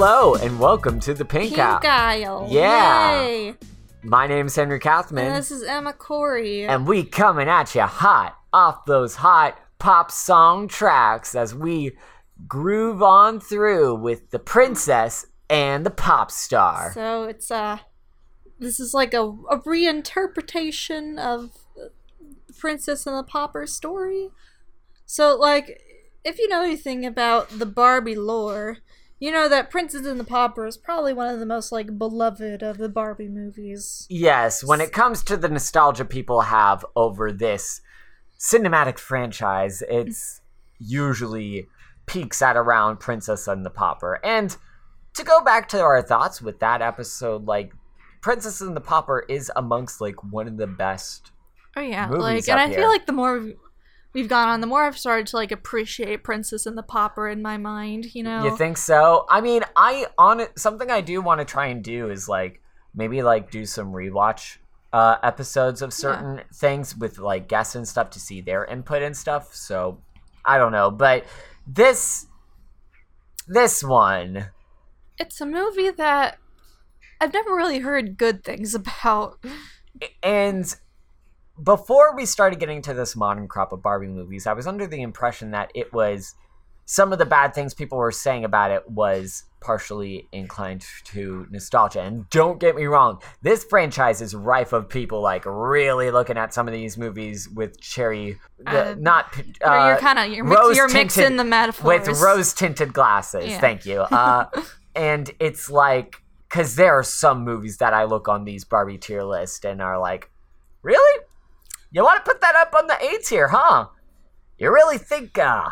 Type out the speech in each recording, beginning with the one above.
Hello and welcome to the Pink, Pink App. Isle. Yeah. Yay. My name's Henry Kathman, And this is Emma Corry. and we coming at you hot off those hot pop song tracks as we groove on through with the princess and the pop star. so it's uh this is like a, a reinterpretation of the Princess and the Pauper story. So like if you know anything about the Barbie lore, you know that Princess and the Pauper is probably one of the most like beloved of the Barbie movies. Yes, when it comes to the nostalgia people have over this cinematic franchise, it's usually peaks at around Princess and the Pauper. And to go back to our thoughts with that episode, like Princess and the Pauper is amongst like one of the best. Oh yeah, like, and I here. feel like the more we've- gone on, the more I've started to like appreciate Princess and the Pauper in my mind. You know, You think so? I mean, I on something I do want to try and do is like maybe like do some rewatch uh episodes of certain things with like guests and stuff to see their input and stuff. So I don't know, but this this one it's a movie that I've never really heard good things about. and before we started getting to this modern crop of Barbie movies, I was under the impression that it was some of the bad things people were saying about it was partially inclined to nostalgia. And don't get me wrong, this franchise is rife of people like really looking at some of these movies with cherry, Uh, not uh, you're kind of you're, mix, you're mixing the metaphors with rose tinted glasses. Yeah. Thank you. Uh, and it's like because there are some movies that I look on these Barbie tier list and are like, really? You want to put that up on the A tier, huh? You really think uh,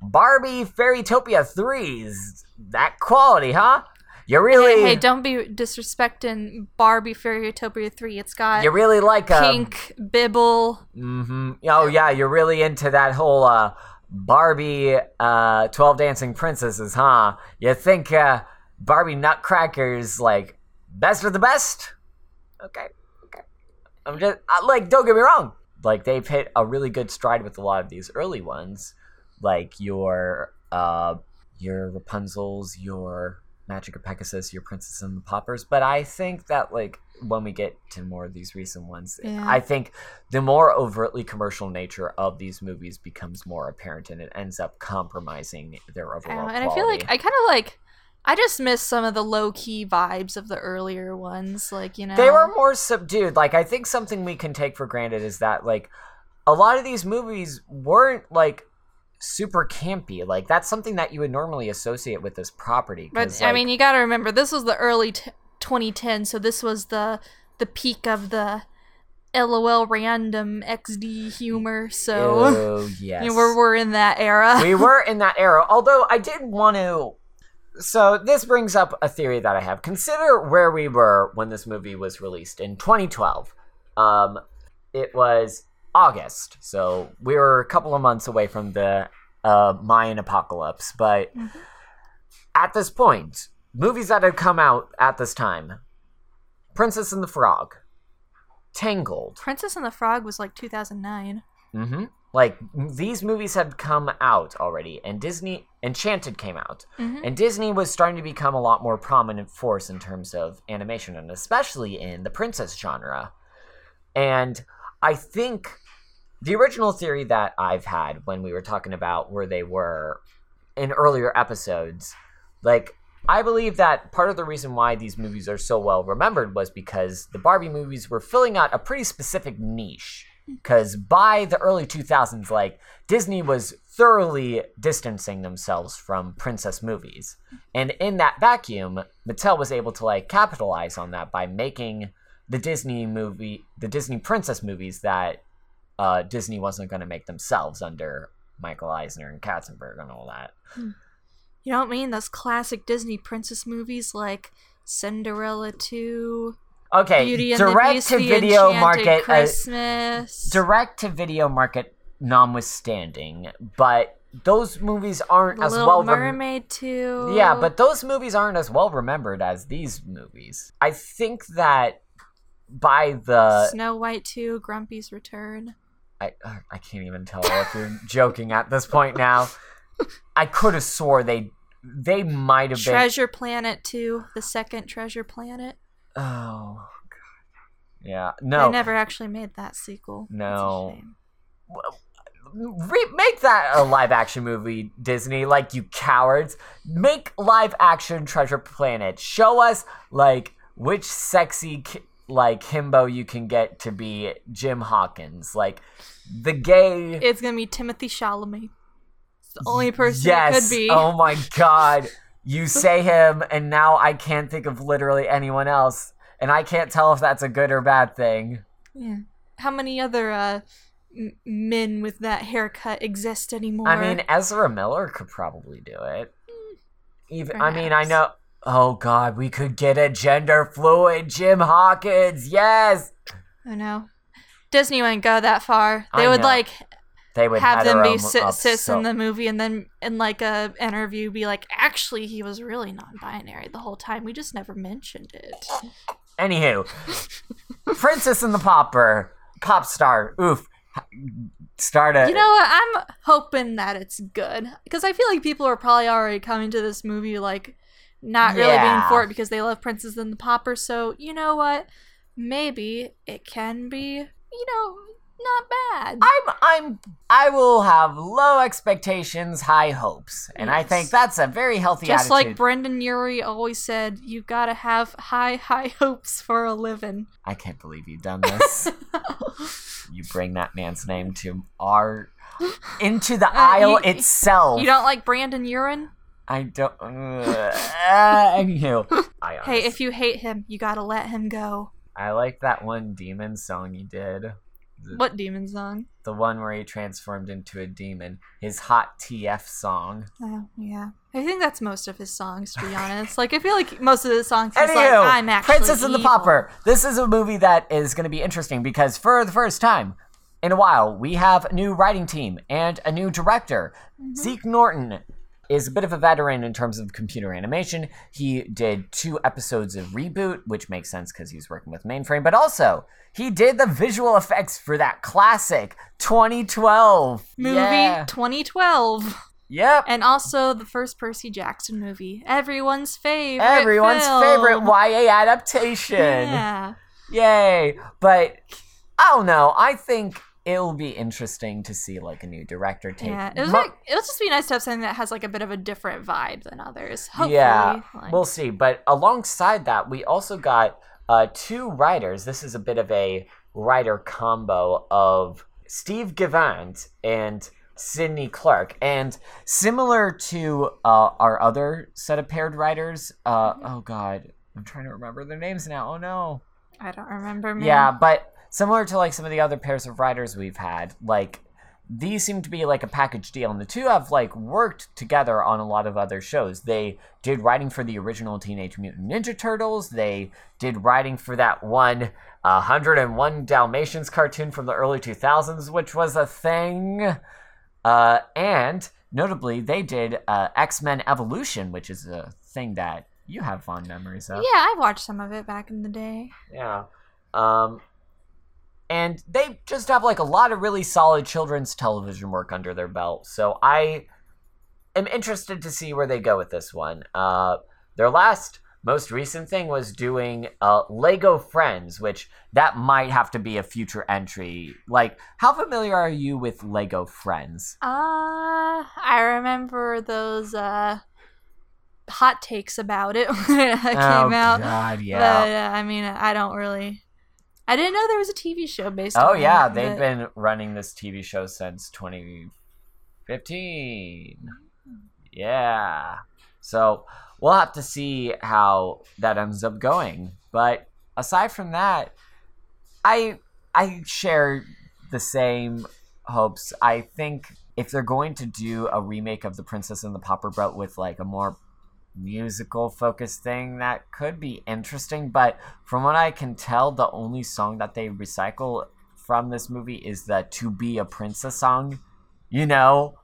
Barbie Fairytopia 3 is that quality, huh? You really, Hey, hey, don't be disrespecting Barbie Fairytopia 3. It's got you really like uh, pink bibble. hmm Oh yeah, you're really into that whole uh, Barbie uh, Twelve Dancing Princesses, huh? You think uh, Barbie Nutcracker's like best of the best? Okay. I'm just like, don't get me wrong. Like they've hit a really good stride with a lot of these early ones, like your uh, your Rapunzel's, your Magic of Pegasus, your Princess and the Paupers. But I think that like when we get to more of these recent ones, Yeah. I think the more overtly commercial nature of these movies becomes more apparent, and it ends up compromising their overall know, quality. and I feel like I kind of like. I just miss some of the low key vibes of the earlier ones, like you know. they were more subdued. Like I think something we can take for granted is that like a lot of these movies weren't like super campy. Like that's something that you would normally associate with this property. But I mean, you got to remember this was the early t- 2010, so this was the the peak of the LOL random XD humor. So oh yes, you know, we're we're in that era. we were in that era. Although I did want to. So this brings up a theory that I have. Consider where we were when this movie was released in 2012. Um, it was August, so we were a couple of months away from the uh, Mayan apocalypse. But Mhm. at this point, movies that had come out at this time: Princess and the Frog, Tangled, Princess and the Frog was like 2009. Mm-hmm. Like these movies had come out already, and Disney Enchanted came out, Mhm. and Disney was starting to become a lot more prominent force in terms of animation, and especially in the princess genre. And I think the original theory that I've had when we were talking about where they were in earlier episodes, like I believe that part of the reason why these movies are so well remembered was because the Barbie movies were filling out a pretty specific niche. Because by the early 2000s, like Disney was thoroughly distancing themselves from princess movies, and in that vacuum, Mattel was able to like capitalize on that by making the Disney movie, the Disney princess movies that uh, Disney wasn't going to make themselves under Michael Eisner and Katzenberg and all that. You don't mean? Those classic Disney princess movies like Cinderella 2, Okay, Beauty and the direct to video market, uh, Christmas. direct to video market notwithstanding, but those movies aren't as Little well. rem- Mermaid 2. yeah, but those movies aren't as well remembered as these movies. I think that by the Snow White 2, Grumpy's Return. I uh, I can't even tell if you're joking at this point now. I could have swore they they might have been. Treasure Planet 2, the second Treasure Planet. Oh, God. Yeah. No They never actually made that sequel. No. shame. Re- make that a live action movie, Disney. Like, you cowards. Make live action Treasure Planet. Show us, like, which sexy, like, himbo you can get to be Jim Hawkins. Like, the gay. It's gonna be Timothée Chalamet. It's the only person yes. it could be. Oh my god. You say him, and now I can't think of literally anyone else. And I can't tell if that's a good or bad thing. Yeah. How many other uh, m- men with that haircut exist anymore? I mean, Ezra Miller could probably do it. Even I mean, I know. Oh God, we could get a gender fluid Jim Hawkins. Yes, I know. Disney wouldn't go that far. They I would know. like they would have them be cis, cis so- in the movie, and then in like a interview, be like, actually, he was really non-binary the whole time. We just never mentioned it. Anywho, Princess and the Pauper, pop star. Oof. Start. You know what? I'm hoping that it's good because I feel like people are probably already coming to this movie like not really being for it because they love Princess and the Pauper. So you know what? Maybe it can be, you know, not bad. I'm I'm I will have low expectations, high hopes, and I think that's a very healthy Just like. Brendon Urie always said, you gotta have high, high hopes for a living. I can't believe you've done this. you bring that man's name to our into the aisle you- itself. You don't like Brendon Urie? I don't. Uh, anywho, I Hey, if you hate him, you gotta let him go. I like that one demon song he did. The, What demon song? the one where he transformed into a demon. His hot TF song. Oh, yeah. I think that's most of his songs, to be honest. Like, I feel like most of his songs he's like, Anywho, I'm actually Princess and the. Popper. This is a movie that is going to be interesting because for the first time in a while, we have a new writing team and a new director. Mm-hmm. Zeke Norton is a bit of a veteran in terms of computer animation. He did two episodes of Reboot, which makes sense because he's working with Mainframe, but also he did the visual effects for that classic 2012 Movie Yeah. 2012. Yep. And also the first Percy Jackson movie. Everyone's favorite. Everyone's film. favorite YA adaptation. Yeah. Yay! But oh I don't know. I think it'll be interesting to see like a new director take. Yeah. It was Mo- like, it would just be nice to have something that has like a bit of a different vibe than others. Hopefully. yeah, like- we'll see. But alongside that, we also got uh, two writers. This is a bit of a writer combo of Steve Granat and Cydne Clark, and similar to uh, our other set of paired writers. Uh, Mm-hmm. oh God, I'm trying to remember their names now. Oh no. I don't remember. Man. Yeah, but similar to like some of the other pairs of writers we've had, like these seem to be like a package deal, and the two have like worked together on a lot of other shows. They did writing for the original Teenage Mutant Ninja Turtles. They did writing for that one uh, 101 Dalmatians cartoon from the early 2000s, which was a thing. Uh, and notably, they did uh, X Men Evolution, which is a thing that you have fond memories of. Yeah, I watched some of it back in the day. Yeah. Um and they just have like a lot of really solid children's television work under their belt. So I am interested to see where they go with this one. Uh their last most recent thing was doing uh Lego Friends, which that might have to be a future entry. Like how familiar are you with Lego Friends? Uh, I remember those uh hot takes about it when it came out. oh out. god, yeah. But uh, I mean, I don't really. I didn't know there was a TV show based. Oh yeah, it, they've been running this TV show since 2015. Yeah. So, we'll have to see how that ends up going. But aside from that, I I share the same hopes. I think if they're going to do a remake of The Princess and the Pauper Boat with like a more musical focused thing that could be interesting but from what i can tell the only song that they recycle from this movie is the to be a princess song you know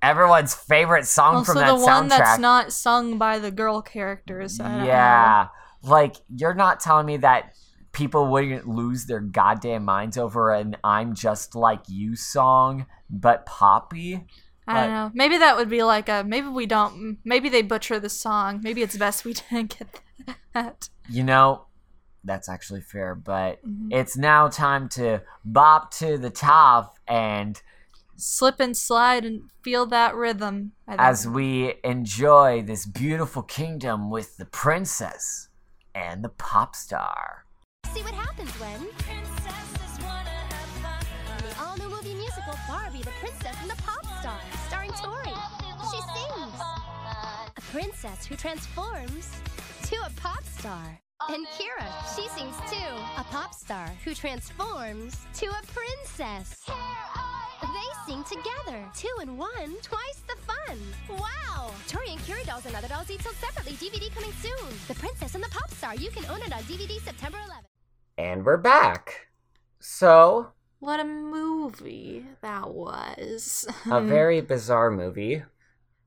everyone's favorite song also from that the one soundtrack that's not sung by the girl characters. I don't know. yeah like you're not telling me that people wouldn't lose their goddamn minds over an i'm just like you song but poppy I don't know. Maybe that would be like a. Maybe we don't. Maybe they butcher the song. Maybe it's best we didn't get that. You know, that's actually fair, but Mhm. it's now time to bop to the top and Slip and slide and feel that rhythm. As we enjoy this beautiful kingdom with the princess and the pop star. See what happens when. The all new movie musical Barbie, the Princess and the Pop Star, starring Tori. She sings. A princess who transforms to a pop star. And Kira, she sings too. A pop star who transforms to a princess. They sing together. Two in one, twice the fun. Wow! Tori and Kira dolls and other dolls sold separately. DVD coming soon. The Princess and the Pop Star. You can own it on DVD September 11th. And we're back. So, What a movie that was. a very bizarre movie.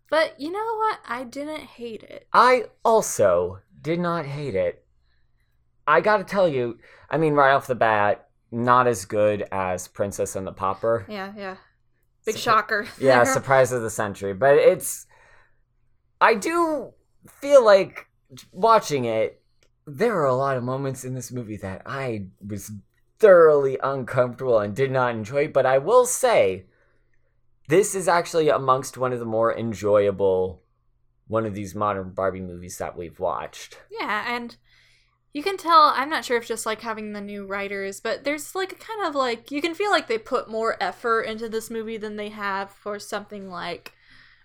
But you know what? I didn't hate it. I also did not hate it. I gotta tell you, I mean, right off the bat, not as good as Princess and the Pauper. Yeah, yeah. Big Surpri- shocker. Yeah, surprise of the century. But it's. I do feel like watching it, there are a lot of moments in this movie that I was thoroughly uncomfortable and did not enjoy. But I will say, this is actually amongst one of the more enjoyable one of these modern Barbie movies that we've watched. Yeah, and you can tell i'm not sure if just like having the new writers but there's like a kind of like you can feel like they put more effort into this movie than they have for something like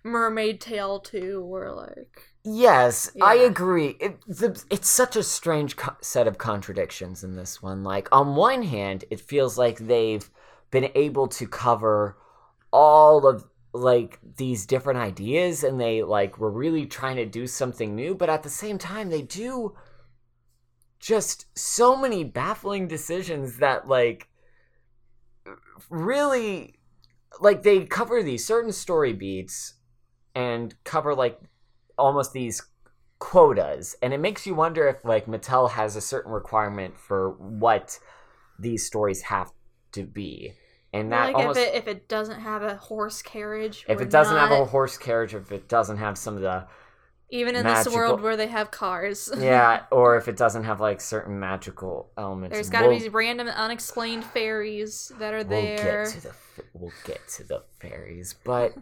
mermaid tale 2 or like Yes, I agree. It, the, it's such a strange co- set of contradictions in this one. Like, on one hand, it feels like they've been able to cover all of like these different ideas and they like were really trying to do something new, but at the same time they do just so many baffling decisions that like really like they cover these certain story beats and cover like almost these quotas and it makes you wonder if like Mattel has a certain requirement for what these stories have to be. And that like almost if it if it doesn't have a horse carriage if it doesn't have a horse carriage if it doesn't have some of the even in magical- this world where they have cars. Yeah or if it doesn't have like certain magical elements there's got to we'll, be random unexplained fairies that are we'll there. get to the we'll get to the fairies but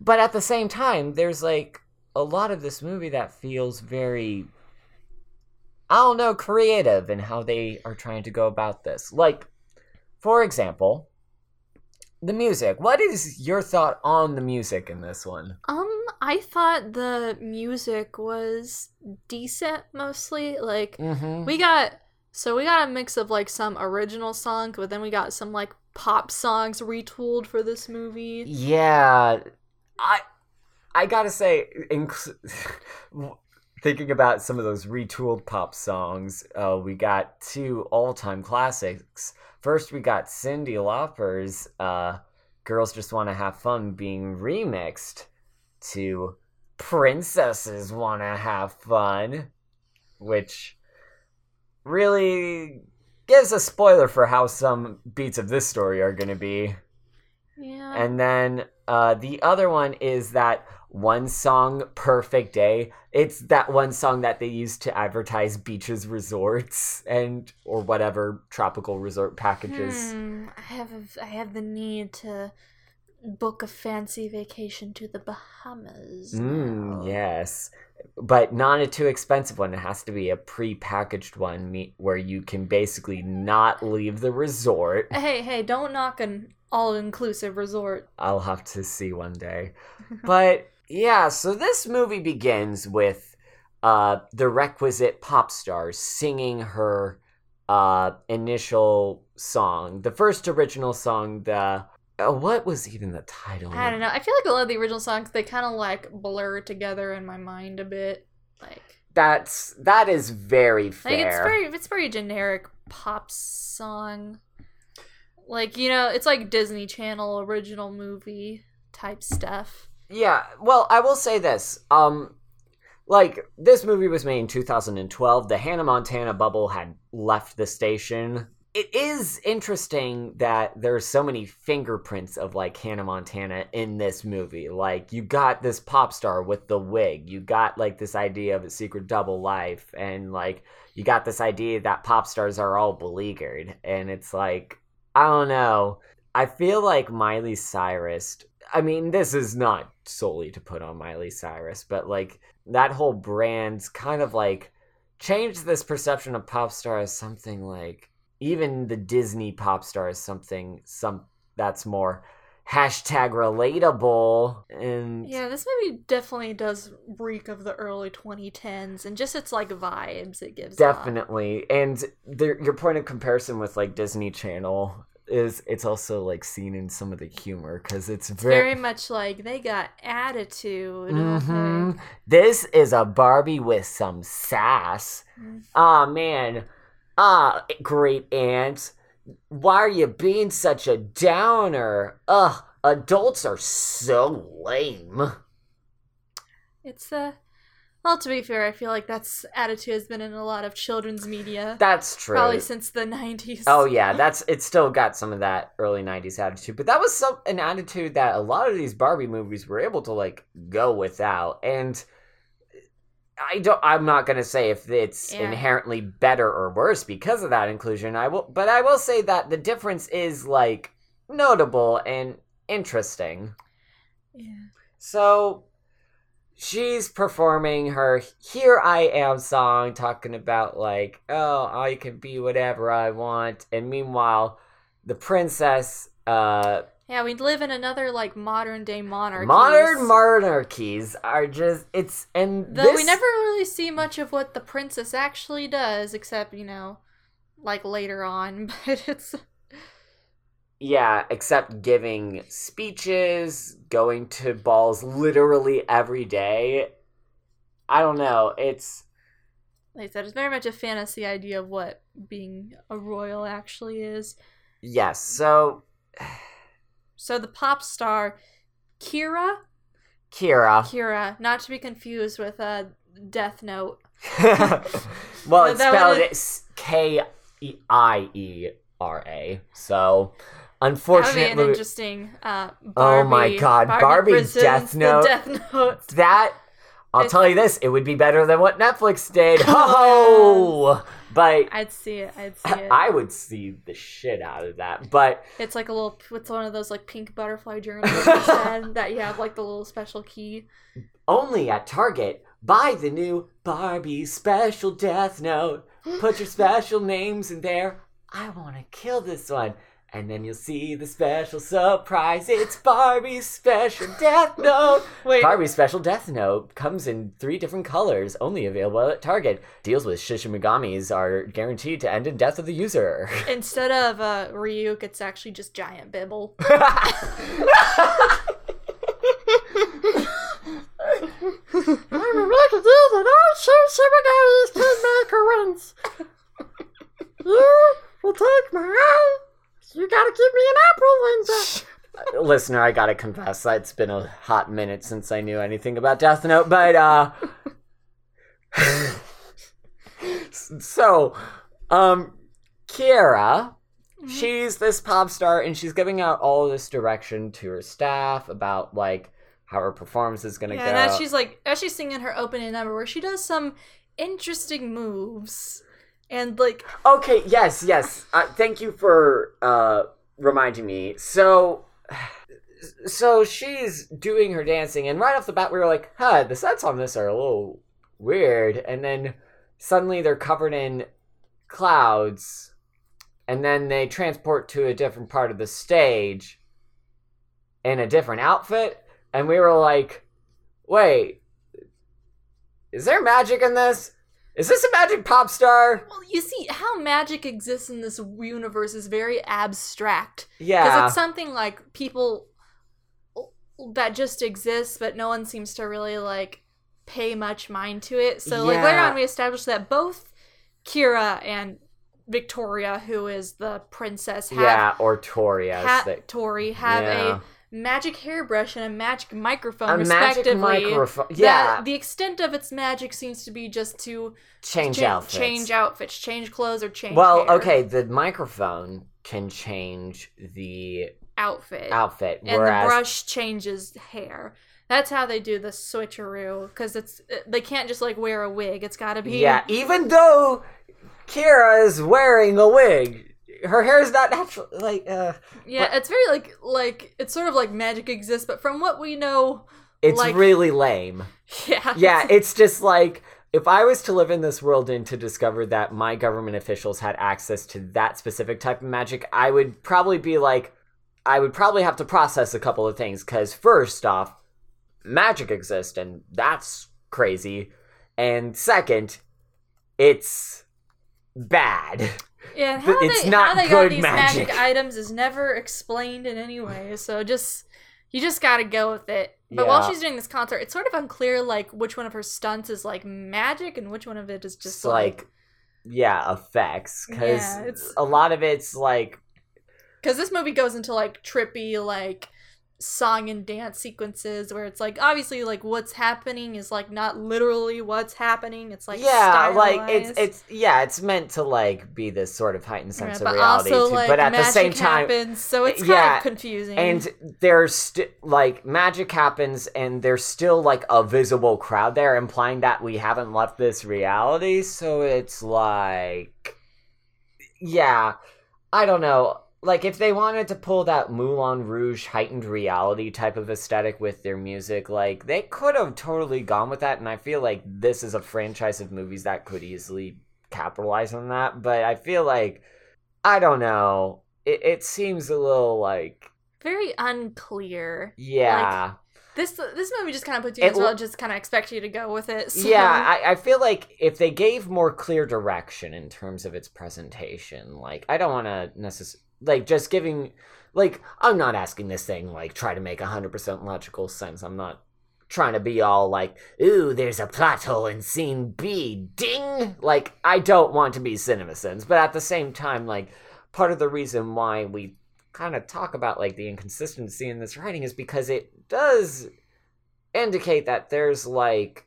but at the same time there's like a lot of this movie that feels very i don't know creative in how they are trying to go about this like for example the music what is your thought on the music in this one Um, I thought the music was decent mostly. Like mm-hmm. we got so we got a mix of like some original songs, but then we got some like pop songs retooled for this movie. Yeah, I I gotta say, inc- thinking about some of those retooled pop songs, uh, we got two all-time classics. First, we got Cyndi Lauper's uh, "Girls Just Want to Have Fun" being remixed to "Princesses Want to Have Fun," which really gives a spoiler for how some beats of this story are going to be. Yeah. And then uh, the other one is that one song, Perfect Day. It's that one song that they use to advertise beaches, resorts, and or whatever tropical resort packages. Hmm, I have a, I have the need to book a fancy vacation to the Bahamas. Mm, yes. But not a too expensive one. It has to be a pre-packaged one where you can basically not leave the resort. Hey, hey, don't knock an all-inclusive resort. I'll have to see one day. But yeah, so this movie begins with uh, the requisite pop star singing her uh, initial song, the first original song. The uh, what was even the title? I don't know. I feel like a lot of the original songs they kind of like blur together in my mind a bit. Like, That's that is very fair. like it's very it's very generic pop song. Like you know, it's like Disney Channel original movie type stuff. Yeah, well, I will say this. Um like this movie was made in 2012. The Hannah Montana bubble had left the station it is interesting that there's so many fingerprints of like Hannah Montana in this movie. Like you got this pop star with the wig, you got like this idea of a secret double life, and like you got this idea that pop stars are all beleaguered, and it's like I don't know. I feel like Miley Cyrus. I mean, this is not solely to put on Miley Cyrus, but like that whole brand's kind of like changed this perception of pop star as something like even the Disney pop star is something some that's more hashtag relatable and Yeah, this movie definitely does reek of the early 2010s and just its like vibes it gives. off. definitely and the, your point of comparison with like Disney Channel is it's also like seen in some of the humor because it's It's very, very much like they got attitude. Mhm. okay? This is a Barbie with some sass. Mm. Ah man, ah great aunt, why are you being such a downer? Ugh, adults are so lame. It's uh well to be fair, I feel like that's attitude has been in a lot of children's media. That's true. Probably since the 90s. Oh yeah, that's it's still got some of that early '90s attitude, but that was some an attitude that a lot of these Barbie movies were able to like go without. And I don't. I'm not gonna say if it's Yeah. inherently better or worse because of that inclusion. I will, but I will say that the difference is like notable and interesting. Yeah. So she's performing her Here I Am song, talking about, like, oh, I can be whatever I want. And meanwhile, the princess, uh, Yeah, we live in another like modern day monarchy. modern monarchies are just, it's, and Though this, we never really see much of what the princess actually does, except, you know, like later on. But it's yeah, except giving speeches, going to balls literally every day. I don't know. It's, like I said, it's very much a fantasy idea of what being a royal actually is. yes, so So the pop star Kira, Kira. Kira, not to be confused with uh, Death Note. well, it's spelled K I E R A. So, That would be an interesting. Uh, Oh my Barbie, God, Barbie presents Death the Note. Death Note. that I'll It's- tell you this: it would be better than what Netflix did. Come Oh, but I'd see it. I'd see it. I would see the shit out of that. But It's like a little. It's one of those like pink butterfly journals that you have like the little special key. only at Target. Buy the new Barbie Special Death Note. Put your special names in there. I want to kill this one. And then you'll see the special surprise. It's Barbie's Special Death Note. Wait, Barbie's Special Death Note comes in three different colors, only available at Target. Deals with Shinigamis are guaranteed to end in death of the user. instead of uh, Ryuk, it's actually just giant Bibble. I'm about to do that all Shinigamis can macarons. You will take my eye. You gotta give me an apple, Linda. Listener, I gotta confess, it's been a hot minute since I knew anything about Death Note, but, uh. so, um, Kiera, she's this pop star, and she's giving out all this direction to her staff about, like, how her performance is gonna Yeah, go. and as she's like, as she's singing her opening number, where she does some interesting moves, and like, Okay, yes, yes. Uh, thank you for uh, reminding me. So, so she's doing her dancing, and right off the bat, we were like, "Huh, the sets on this are a little weird." And then suddenly they're covered in clouds, and then they transport to a different part of the stage in a different outfit, and we were like, "Wait, is there magic in this?" Is this a magic pop star? well, you see how magic exists in this universe is very abstract. Yeah. Because it's something like people that just exists but no one seems to really like pay much mind to it so like later on we established that both kira and victoria who is the princess have, yeah, or Tori as ha- tori have Yeah. Magic hairbrush and a magic microphone, A magic respectively. microphone. that Yeah, the extent of its magic seems to be just to change cha- outfits. change outfits, change clothes, or change. Well, hair okay, the microphone can change the outfit, outfit, and whereas the brush changes hair. That's how they do the switcheroo because it's they can't just like wear a wig. It's got to be yeah, even though Kira is wearing a wig, her hair is not natural. Like, uh, yeah. It's very like like it's sort of like magic exists, but from what we know, it's Like- really lame. yeah, Yeah, it's just like if I was to live in this world and to discover that my government officials had access to that specific type of magic, I would probably be like, I would probably have to process a couple of things. Because first off, magic exists, and that's crazy. And second, it's bad. Yeah, how It's they not how they good got these magic. magic. items is never explained in any way. So just you just gotta go with it. But Yeah. while she's doing this concert, it's sort of unclear like which one of her stunts is like magic and which one of it is just like like, yeah, effects. Because Yeah, a lot of it's like because this movie goes into like trippy like song and dance sequences where it's like obviously like what's happening is like not literally what's happening. It's like yeah, like it's it's yeah, it's meant to like be this sort of heightened sense of reality, also too, like but at the same time, happens, so it's kind yeah, of confusing. and there's st- like magic happens, and there's still like a visible crowd there, implying that we haven't left this reality. So it's like, yeah, I don't know. Like if they wanted to pull that Moulin Rouge heightened reality type of aesthetic with their music, like they could have totally gone with that. And I feel like this is a franchise of movies that could easily capitalize on that. But I feel like I don't know. It, it seems a little like very unclear. yeah. This this movie just kind of puts you It as well, just kind of expect you to go with it. So. Yeah, I, I feel like if they gave more clear direction in terms of its presentation, like I don't want to necessarily like just giving, like I'm not asking this thing like try to make hundred percent logical sense. I'm not trying to be all like, ooh, there's a plot hole in scene B, ding. Like I don't want to be CinemaSins, but at the same time, like part of the reason why we kind of talk about like the inconsistency in this writing is because it does indicate that there's like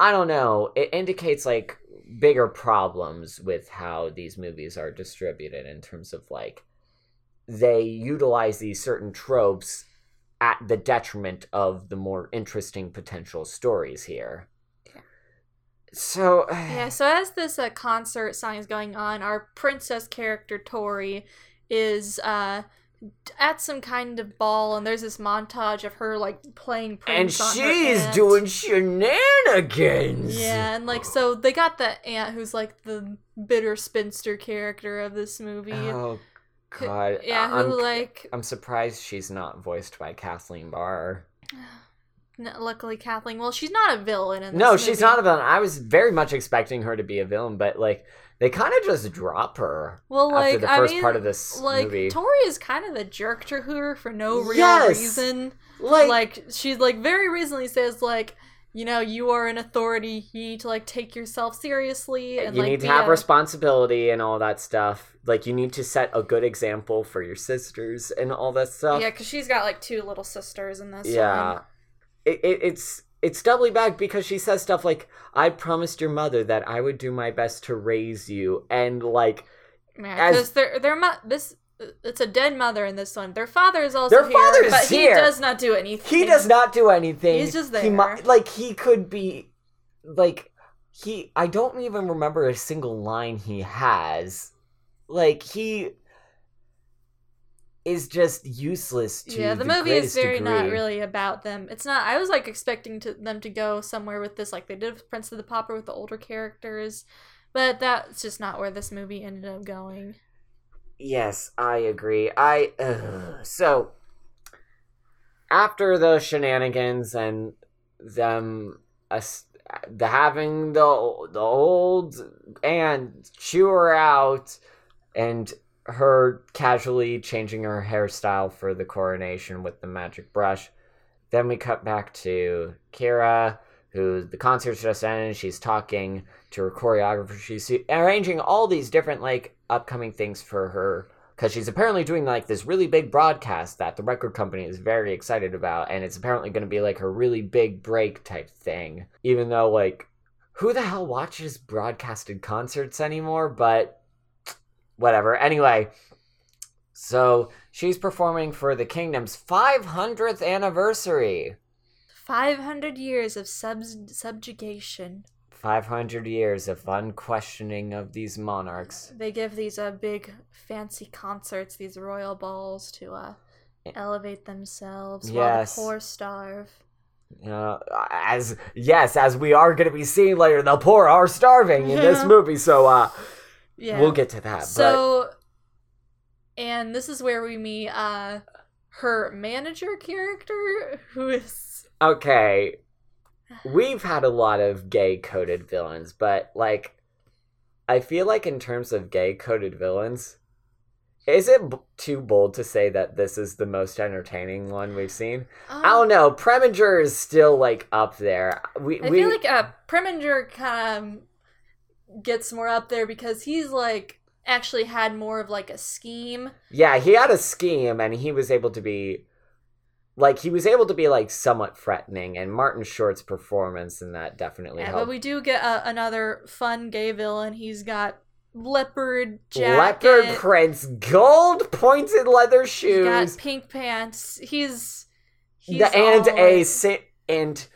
I don't know, it indicates like bigger problems with how these movies are distributed in terms of like they utilize these certain tropes at the detriment of the more interesting potential stories here. So Yeah, so as this uh, concert song is going on, our princess character Tori is uh at some kind of ball, and there's this montage of her like playing and pranks her she's doing shenanigans. Yeah, and like so they got the aunt who's like the bitter spinster character of this movie. Oh Who- god. yeah, I'm, who like I'm surprised she's not voiced by Kathleen Barr. n- luckily Kathleen. Well, she's not a villain in this No, she's not a villain. I was very much expecting her to be a villain, but like they kind of just drop her Well, after like the I first mean, part of this like movie. Tori is kind of a jerk to her for no real Yes! reason. like, like she like very recently says like you know you are an authority you need to like take yourself seriously and you like need to have a- responsibility and all that stuff. Like you need to set a good example for your sisters and all that stuff. yeah because she's got like two little sisters in this yeah. one. It, it, it's it's doubly bad because she says stuff like, "I promised your mother that I would do my best to raise you," and like yeah because their their mo- this it's a dead mother in this one their father is also Their here father is but here. he does not do anything he does not do anything. He's just He mi- there. like he could be like he. I don't even remember a single line he has. Like he is just useless to yeah the, the movie is very not really about them. It's not i was like expecting to them to go somewhere with this like they did with prince of the Pauper with the older characters but that's just not where this movie ended up going. Yes, I agree. I so after the shenanigans and them us the having the the old and chew her out and her casually changing her hairstyle for the coronation with the magic brush. Then we cut back to Kira, who the concert's just ended. She's talking to her choreographer. She's arranging all these different like upcoming things for her because she's apparently doing like this really big broadcast that the record company is very excited about, and it's apparently going to be like her really big break type thing. Even though, like, who the hell watches broadcasted concerts anymore? But whatever. Anyway, so she's performing for the Kingdom's 500th anniversary. 500 years of sub- subjugation. 500 years of unquestioning of these monarchs. They give these uh, big fancy concerts, these royal balls to uh, elevate themselves Yes. while the poor starve. Uh, as yes, as we are going to be seeing later, the poor are starving in this movie. So uh, Yeah. we'll get to that. So, and this is where we meet uh, her manager character, who is okay, we've had a lot of gay coded villains, but like, I feel like in terms of gay coded villains, is it b- too bold to say that this is the most entertaining one we've seen? um, I don't know. Preminger is still like up there. We I we feel like uh, Preminger kind of gets more up there because he's like actually had more of like a scheme. Yeah, he had a scheme and he was able to be like he was able to be like somewhat threatening and Martin Short's performance in that definitely Yeah, helped. but we do get uh, another fun gay villain. He's got leopard jacket. Leopard prints, gold pointed leather He's shoes, got pink pants. He's he's the, and all, a and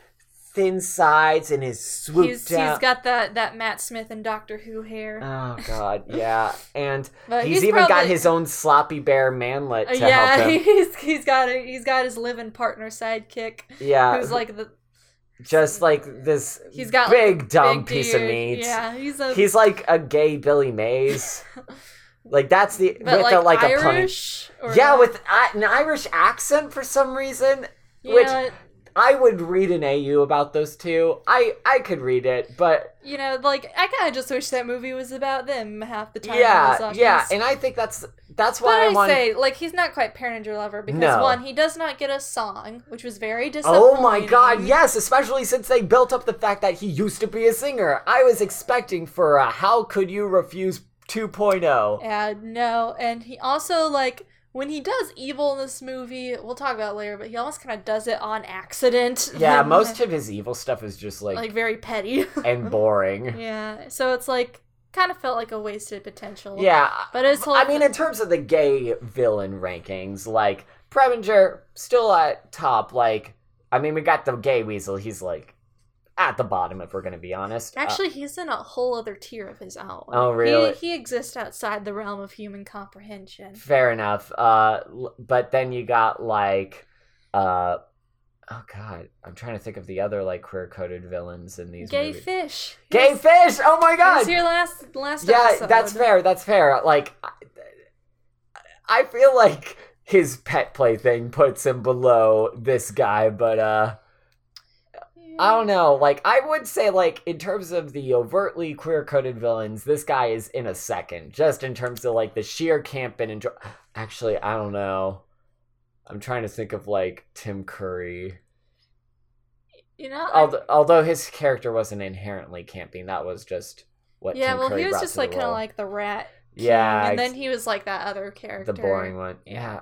thin sides and his swooped he's, down. he's got that that Matt Smith and Doctor Who hair. Oh god, yeah, and he's, he's even got his own sloppy bear manlet Uh, to yeah, help him. he's he's got a, he's got his living partner sidekick Yeah, who's like the just like this. he's got big a dumb big piece of meat. Yeah, he's a He's like a gay Billy Mays. like that's the but with like, a, like a pun. Yeah, with a- an Irish accent for some reason. which- I would read an AU about those two. I I could read it, but you know, like I kind of just wish that movie was about them half the time. yeah, yeah, and I think that's that's But why I I want. say, like, he's not quite Parent Lover because No. one, he does not get a song, which was very disappointing. Oh my god, yes, especially since they built up the fact that he used to be a singer. I was expecting for a How Could You Refuse 2.0. Yeah, no, and he also like when he does evil in this movie, we'll talk about it later, but he almost kind of does it on accident. Yeah, most of his evil stuff is just like, like very petty. and boring. yeah, so it's like kind of felt like a wasted potential. Yeah, but whole I mean, in terms of the gay villain rankings, like Preminger still at top. Like, I mean, we got the gay weasel. He's like at the bottom, if we're gonna be honest. Uh, Actually, he's in a whole other tier of his own. Oh, really? He, he exists outside the realm of human comprehension. fair enough. Uh, but then you got like, uh, oh god, I'm trying to think of the other like queer coded villains in these Gay movies. fish. Gay fish. Oh my god. was your last last yeah, episode. that's fair. That's fair. Like, I, I feel like his pet plaything puts him below this guy, but uh, I don't know. Like, I would say, like, in terms of the overtly queer coded villains, this guy is in a second. Just in terms of like the sheer camp and enjoy. Actually, I don't know. I'm trying to think of like Tim Curry. You know, I- Although, although his character wasn't inherently camping, that was just what. yeah, Tim well, Curry he was just like kind of like the rat. king, Yeah, and then he was like that other character. the boring one. Yeah,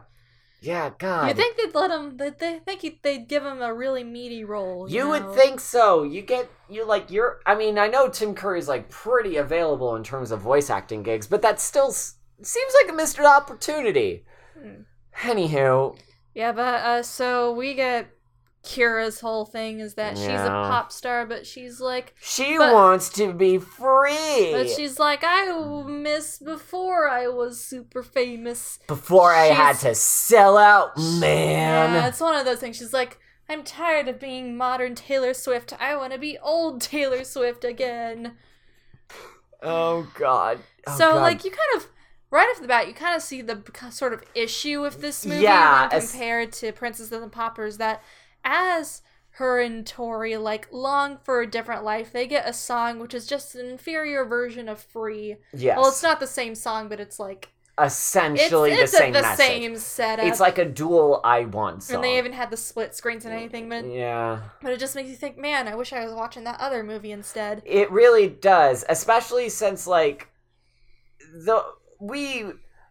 yeah. God, You think they'd let him? They think they'd give him a really meaty role. You, You would think so. You get you like you're. I mean, I know Tim Curry's like pretty available in terms of voice acting gigs, but that still s- seems like a missed opportunity. Hmm. Anywho, Yeah, but uh, so we get Kira's whole thing is that she's a pop star, but she's like, she But- wants to be free. but she's like, I miss before I was super famous. Before I had to sell out, man. Yeah, it's one of those things. She's like, I'm tired of being modern Taylor Swift. I want to be old Taylor Swift again. Oh God. Oh, so God. like you kind of right off the bat you kind of see the sort of issue with this movie Yeah, when as- compared to princess and the Paupers that as her and tori like long for a different life they get a song which is just an inferior version of free yes. well it's not the same song but it's like essentially it's the same the message. same setup It's like a dual I want song. and they even had the split screens and anything but, yeah. but it just makes you think man i wish i was watching that other movie instead It really does, especially since like the we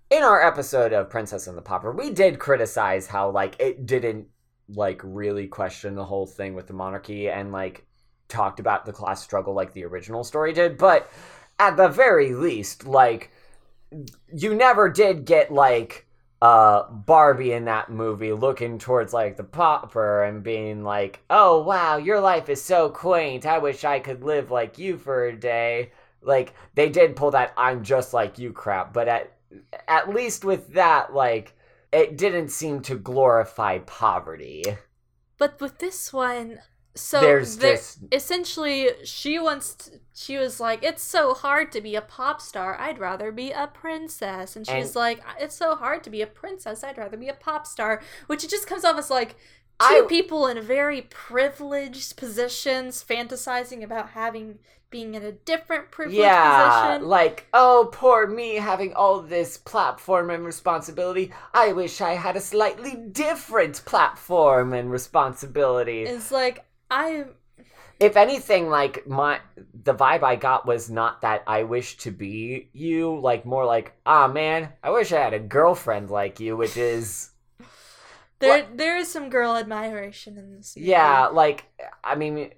in our episode of Princess and the Pauper, we did criticize how like it didn't like really question the whole thing with the monarchy and like talked about the class struggle like the original story did, but at the very least, like you never did get like uh Barbie in that movie looking towards like the pauper and being like, "Oh wow, your life is so quaint. I wish I could live like you for a day." Like they did pull that I'm just like you crap, but at at least with that like it didn't seem to glorify poverty. But with this one, so There's there- just- essentially she wants. t she was like, "It's so hard to be a pop star. I'd rather be a princess." And she's And- like, "It's so hard to be a princess. I'd rather be a pop star." Which it just comes off as like two I- people in very privileged positions fantasizing about having being in a different privileged yeah, position. like, oh, poor me having all this platform and responsibility. I wish I had a slightly different platform and responsibility. It's like I if anything, like my the vibe I got was not that I wish to be you, like more like, ah man, I wish I had a girlfriend like you, which is there there is some girl admiration in this. movie. yeah, like I mean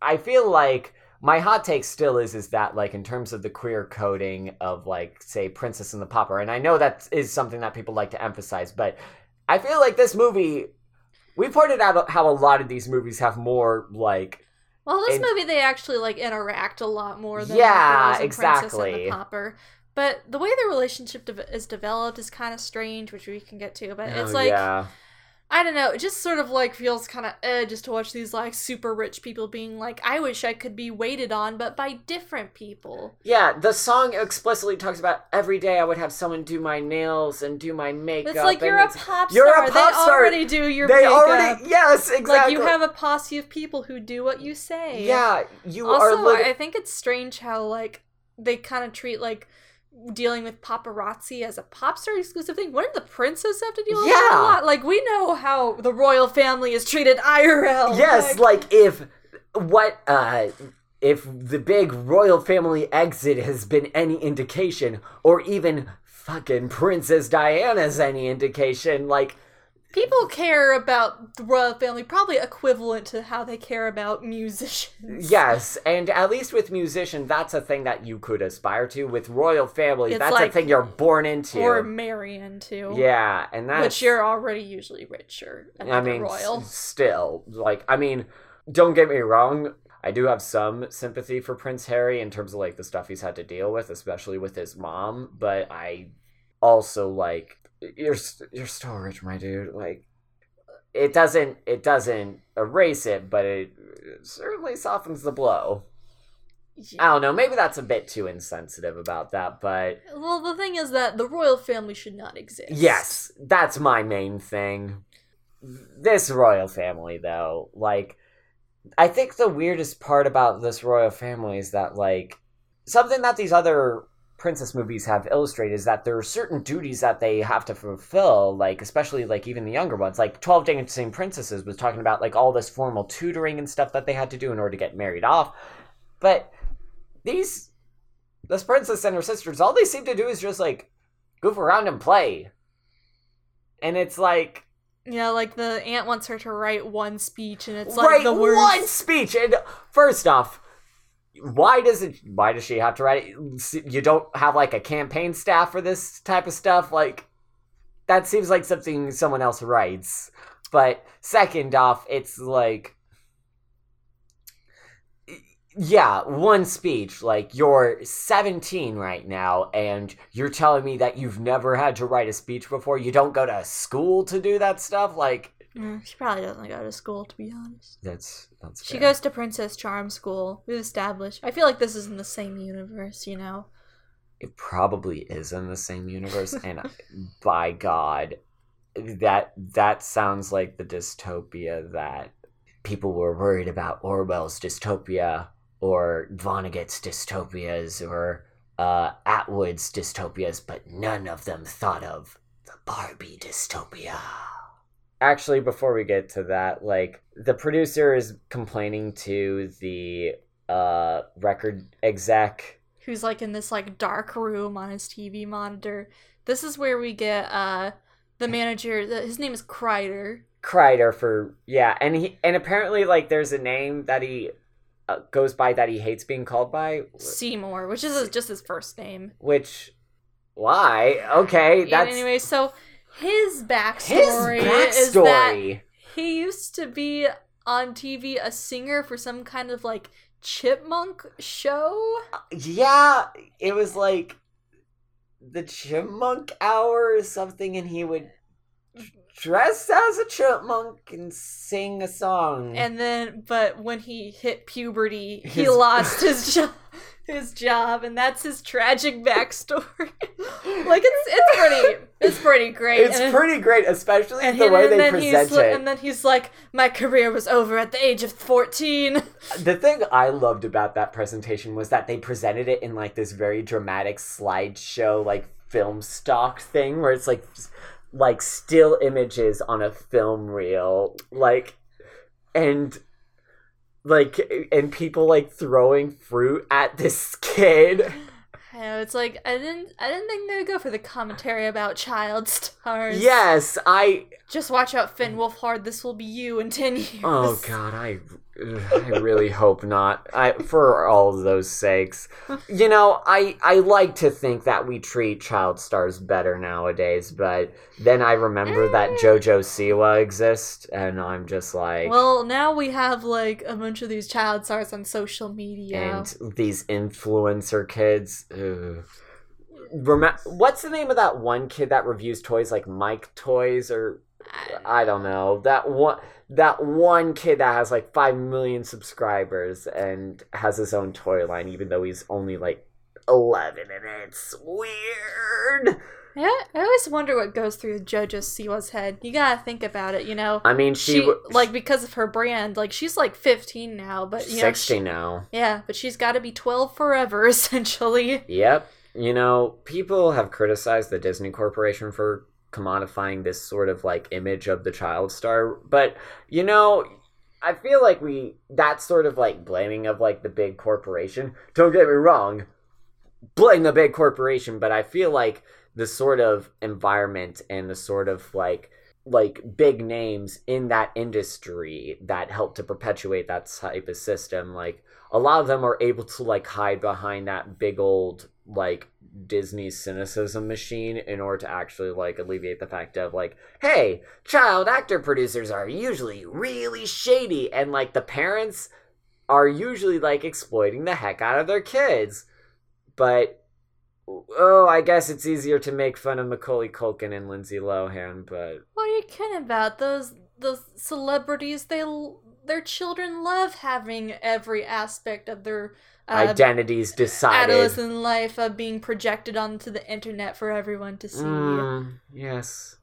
I feel like my hot take still is is that like in terms of the queer coding of like say Princess and the Pauper, and I know that is something that people like to emphasize, but I feel like this movie we pointed out how a lot of these movies have more like Well, this And- movie they actually like interact a lot more than Yeah, in Princess and exactly. the Pauper. But the way the relationship de- is developed is kind of strange, which we can get to. But it's oh, like yeah. I don't know, it just sort of like feels kind of eh, just to watch these like super rich people being like, I wish I could be waited on, but by different people. Yeah, the song explicitly talks about every day I would have someone do my nails and do my makeup. It's like you're a it's- pop you're a star. pop they star. already do your They makeup. already yes, exactly. Like you have a posse of people who do what you say. yeah, you are. Also, lit- I think it's strange how like they kind of treat like dealing with paparazzi as a pop star exclusive thing. Wouldn't the princess have to deal with that Yeah. a lot? Like we know how the royal family is treated IRL. yes, like if what uh if the big royal family exit has been any indication, or even fucking Princess Diana's any indication, like people care about the royal family probably equivalent to how they care about musicians. Yes, and at least with musician, that's a thing that you could aspire to. With royal family, It's that's a thing you're born into. Or marry into. yeah, and that's Which you're already usually richer. I mean, royal. s- still, like, I mean, don't get me wrong. I do have some sympathy for Prince Harry in terms of like the stuff he's had to deal with, especially with his mom. But I also like you're s- you're still rich, my dude. Like, it doesn't it doesn't erase it, but it certainly softens the blow. I don't know. Maybe that's a bit too insensitive about that, but Well, the thing is that the royal family should not exist. yes, that's my main thing. This royal family, though, like, I think the weirdest part about this royal family is that, like, something that these other princess movies have illustrated is that there are certain duties that they have to fulfill, like, especially, like, even the younger ones. Like, 12 Dancing Princesses was talking about, like, all this formal tutoring and stuff that they had to do in order to get married off. But these, this princess and her sisters, all they seem to do is just, like, goof around and play. And it's like, Yeah, like the aunt wants her to write one speech, and it's like the words. one speech. And first off, why does it? Why does she have to write it? You don't have like a campaign staff for this type of stuff. Like that seems like something someone else writes. But second off, it's like. Yeah, one speech. Like, you're 17 right now, and you're telling me that you've never had to write a speech before? You don't go to school to do that stuff? Like, Mm, she probably doesn't go to school, to be honest. that's. that's She fair. goes to Princess Charm School. We've established. I feel like this is in the same universe, you know. it probably is in the same universe and by god that that sounds like the dystopia that people were worried about orwell's dystopia or vonnegut's dystopias or uh, atwood's dystopias but none of them thought of the barbie dystopia actually before we get to that like the producer is complaining to the uh record exec Who's like in this like dark room on his TV monitor, this is where we get uh the manager. The, his name is Kreider. Kreider for yeah, and he and apparently like there's a name that he uh, goes by that he hates being called by, Seymour, which is his- just his first name. which why? Okay, And that's anyway, so his his backstory, is that he used to be on TV a singer for some kind of like chipmunk show. Yeah, it was like the chipmunk hour or something, and he would dress as a chipmunk and sing a song. And then, but when he hit puberty, he lost his job. His job, and that's his tragic backstory. like it's it's pretty it's pretty great. it's and, pretty great, especially the he- way and they then present he's, it. And then he's like, "My career was over at the age of 14. The thing I loved about that presentation was that they presented it in like this very dramatic slideshow, like film stock thing, where it's like like still images on a film reel, like and like and people like throwing fruit at this kid. I know it's like I didn't I didn't think they would go for the commentary about child stars. Yes, I. Just watch out, Finn mm. Wolfhard. This will be you in ten years. Oh God, I. I really hope not. I for all of those sakes. You know, I I like to think that we treat child stars better nowadays, but then I remember that mm. JoJo Siwa exists, and I'm just like, Well, now we have like a bunch of these child stars on social media. and these influencer kids. Ugh. Remember, what's the name of that one kid that reviews toys like Mike Toys or I don't know that one that one kid that has like five million subscribers and has his own toy line, even though he's only like eleven, and it's weird. yeah, I always wonder what goes through JoJo Siwa's head. You gotta think about it, you know. I mean, she, She, like because of her brand, like she's like 15 now, but you know, sixty she- now. yeah, but she's got to be 12 forever essentially. Yep. You know, people have criticized the Disney Corporation for commodifying this sort of like image of the child star, but you know, I feel like we that sort of like blaming of like the big corporation. Don't get me wrong, blame the big corporation, but I feel like the sort of environment and the sort of like like big names in that industry that help to perpetuate that type of system like a lot of them are able to like hide behind that big old like Disney cynicism machine in order to actually like alleviate the fact of like, hey, child actor producers are usually really shady and like the parents are usually like exploiting the heck out of their kids. But oh, I guess it's easier to make fun of Macaulay Culkin and Lindsay Lohan, but What are you kidding about? Those those celebrities, they their children love having every aspect of their uh, identities decided. adolescent life uh, being projected onto the internet for everyone to see. Mm, yes.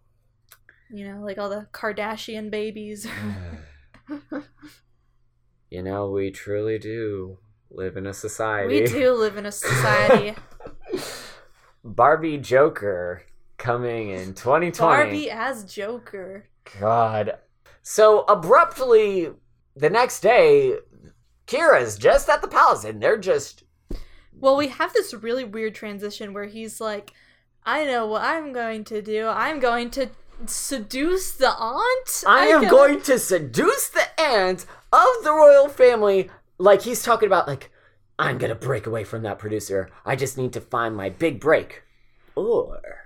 You know, like all the Kardashian babies. you know, we truly do live in a society. we do live in a society. Barbie Joker coming in 2020. Barbie as Joker. God. So abruptly, the next day, Kira's just at the palace, and they're just Well, we have this really weird transition where he's like, I know what I'm going to do. I'm going to seduce the aunt. I am can- going to seduce the aunt of the royal family. Like he's talking about, like I'm gonna break away from that producer. I just need to find my big break, or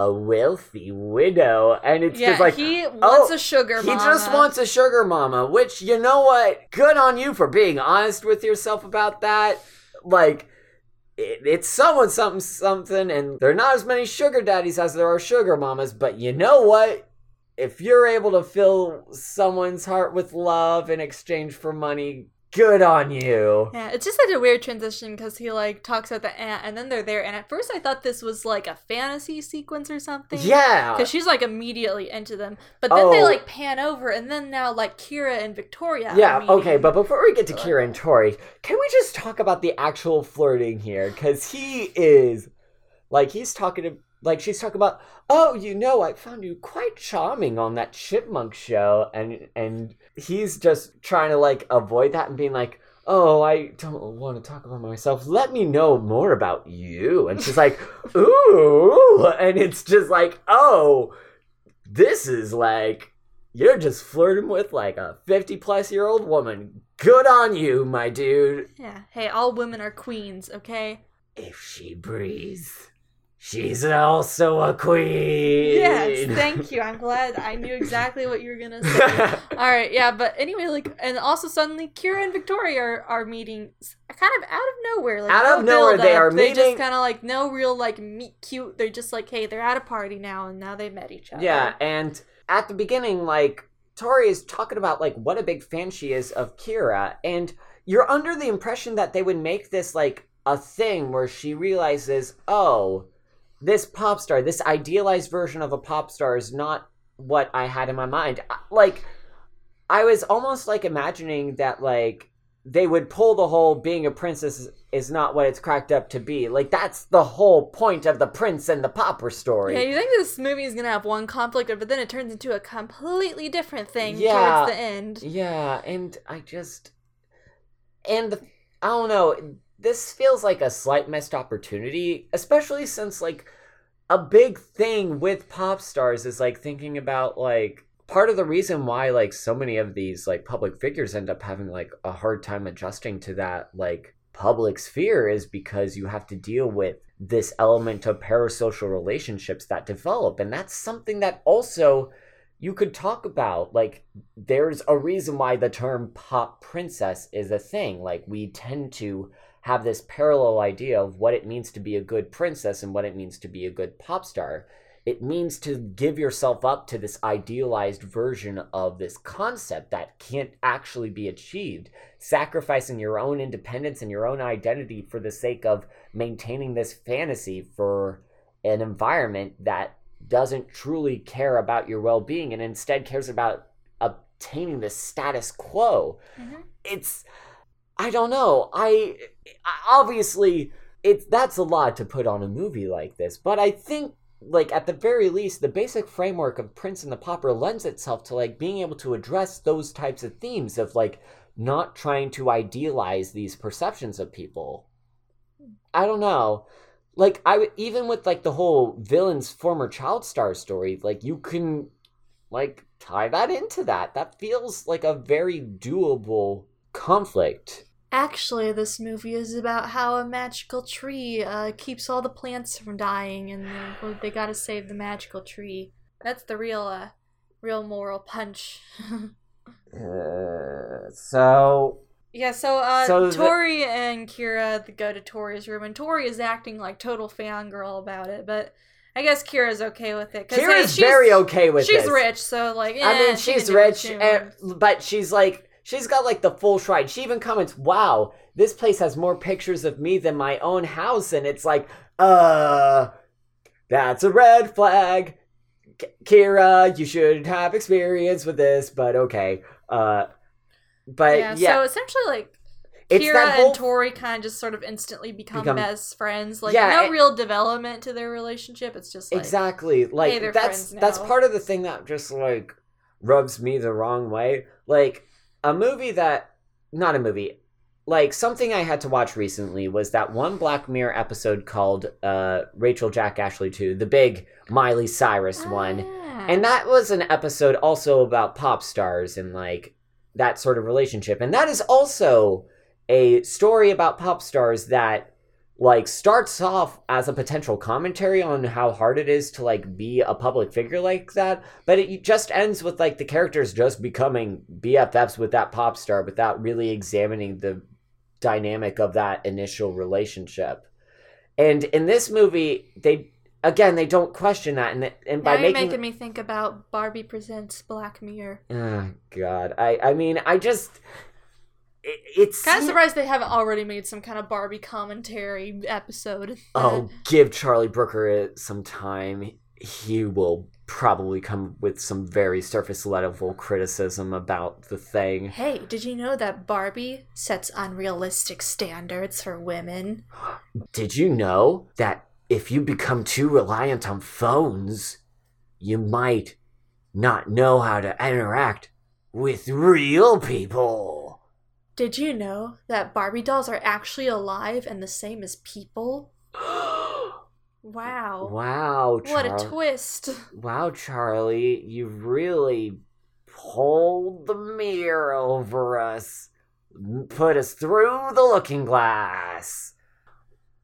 a wealthy widow. And it's Yeah, just like he wants oh, a sugar Mama. He just wants a sugar mama. Which you know what? Good on you for being honest with yourself about that. Like. It, it's someone something something, and there are not as many sugar daddies as there are sugar mamas. But you know what? if you're able to fill someone's heart with love in exchange for money, good on you. Yeah, it's just such a weird transition because he like talks about the aunt and then they're there. And at first I thought this was like a fantasy sequence or something. Yeah. Because she's like immediately into them. But then they Oh. like pan over and then now like Kira and Victoria. Yeah, okay, but before we get to Kira and Tori, can we just talk about the actual flirting here? Because he is, like, he's talking to, like, she's talking about, oh, you know, I found you quite charming on that chipmunk show, and and he's just trying to like avoid that and being like, oh, I don't want to talk about myself. Let me know more about you. And she's like, ooh. And it's just like, oh, this is like, you're just flirting with like a 50 plus year old woman. Good on you, my dude. Yeah. Hey, all women are queens, okay? If she breathes, she's also a queen. Yes, thank you. I'm glad I knew exactly what you were gonna say. All right, yeah, but anyway, like, and also suddenly Kira and Victoria are, are meeting kind of out of nowhere. Like, Out of nowhere, they are They meeting- just kind of like no real like meet cute. They're just like, hey, they're at a party now, and now they've met each other. Yeah, and at the beginning, like Tori is talking about like what a big fan she is of Kira, and you're under the impression that they would make this like a thing where she realizes, oh, this pop star, this idealized version of a pop star is not what I had in my mind. Like, I was almost like imagining that like they would pull the whole being a princess is, not what it's cracked up to be. Like that's the whole point of the prince and the pauper story. Yeah, you think this movie is gonna have one conflict, but then it turns into a completely different thing Yeah. towards the end. Yeah, and I just and I don't know. This feels like a slight missed opportunity, especially since like a big thing with pop stars is like thinking about like part of the reason why like so many of these like public figures end up having like a hard time adjusting to that like public sphere is because you have to deal with this element of parasocial relationships that develop and that's something that also you could talk about like there's a reason why the term pop princess is a thing like we tend to have this parallel idea of what it means to be a good princess and what it means to be a good pop star. It means to give yourself up to this idealized version of this concept that can't actually be achieved. Sacrificing your own independence and your own identity for the sake of maintaining this fantasy for an environment that doesn't truly care about your well-being and instead cares about obtaining the status quo. Mhm. it's i don't know I- obviously it's that's a lot to put on a movie like this but i think like at the very least the basic framework of prince and the pauper lends itself to like being able to address those types of themes of like not trying to idealize these perceptions of people. I don't know. Like I even with like the whole villain's former child star story like you can like tie that into that. That feels like a very doable conflict Actually, this movie is about how a magical tree uh, keeps all the plants from dying, and they, they gotta save the magical tree. That's the real, uh, real moral punch. uh, so yeah, so uh, So the- Tori and Kira go to Tori's room, and Tori is acting like total fangirl about it, but I guess Kira's okay with it. hey, kira's she's- very okay with it. She's this. rich, so like, I eh, mean, she's rich, and, but she's like, she's got like the full shrine. She even comments, "Wow, this place has more pictures of me than my own house," and it's like, uh, that's a red flag. K- Kira, you should have experience with this, but okay. Uh, but yeah, yeah, so essentially, like, it's Kira whole and Tori kind of just sort of instantly become, Become- best friends. Like Yeah, no it- real development to their relationship. It's just like exactly like they're that's that's part of the thing that just like rubs me the wrong way like a movie that not a movie like something i had to watch recently was that one black mirror episode called uh rachel jack ashley 2 the big miley cyrus one Ah. and that was an episode also about pop stars and like that sort of relationship and that is also a story about pop stars that like starts off as a potential commentary on how hard it is to like be a public figure like that but it just ends with like the characters just becoming bffs with that pop star without really examining the dynamic of that initial relationship and in this movie they again they don't question that and, and now by making making me think about Barbie presents Black Mirror. Oh God, I I mean I just it, it's Kind of surprised they haven't already made some kind of Barbie commentary episode. Oh, give Charlie Brooker some time. He will probably come with some very surface level criticism about the thing. Hey, did you know that Barbie sets unrealistic standards for women? Did you know that if you become too reliant on phones, you might not know how to interact with real people? Did you know that Barbie dolls are actually alive and the same as people? Wow. wow, What a twist. Wow, Charlie, you really pulled the mirror over us, put us through the looking glass.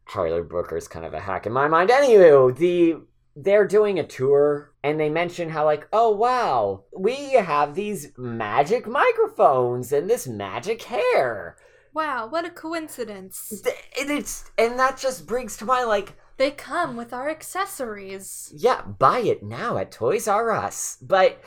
Charlie Brooker's kind of a hack in my mind. Anywho, the they're doing a tour and they mention how like, oh wow, we have these magic microphones and this magic hair. Wow, what a coincidence. And it's and that just brings to mind like They come with our accessories. Yeah, buy it now at Toys R Us. But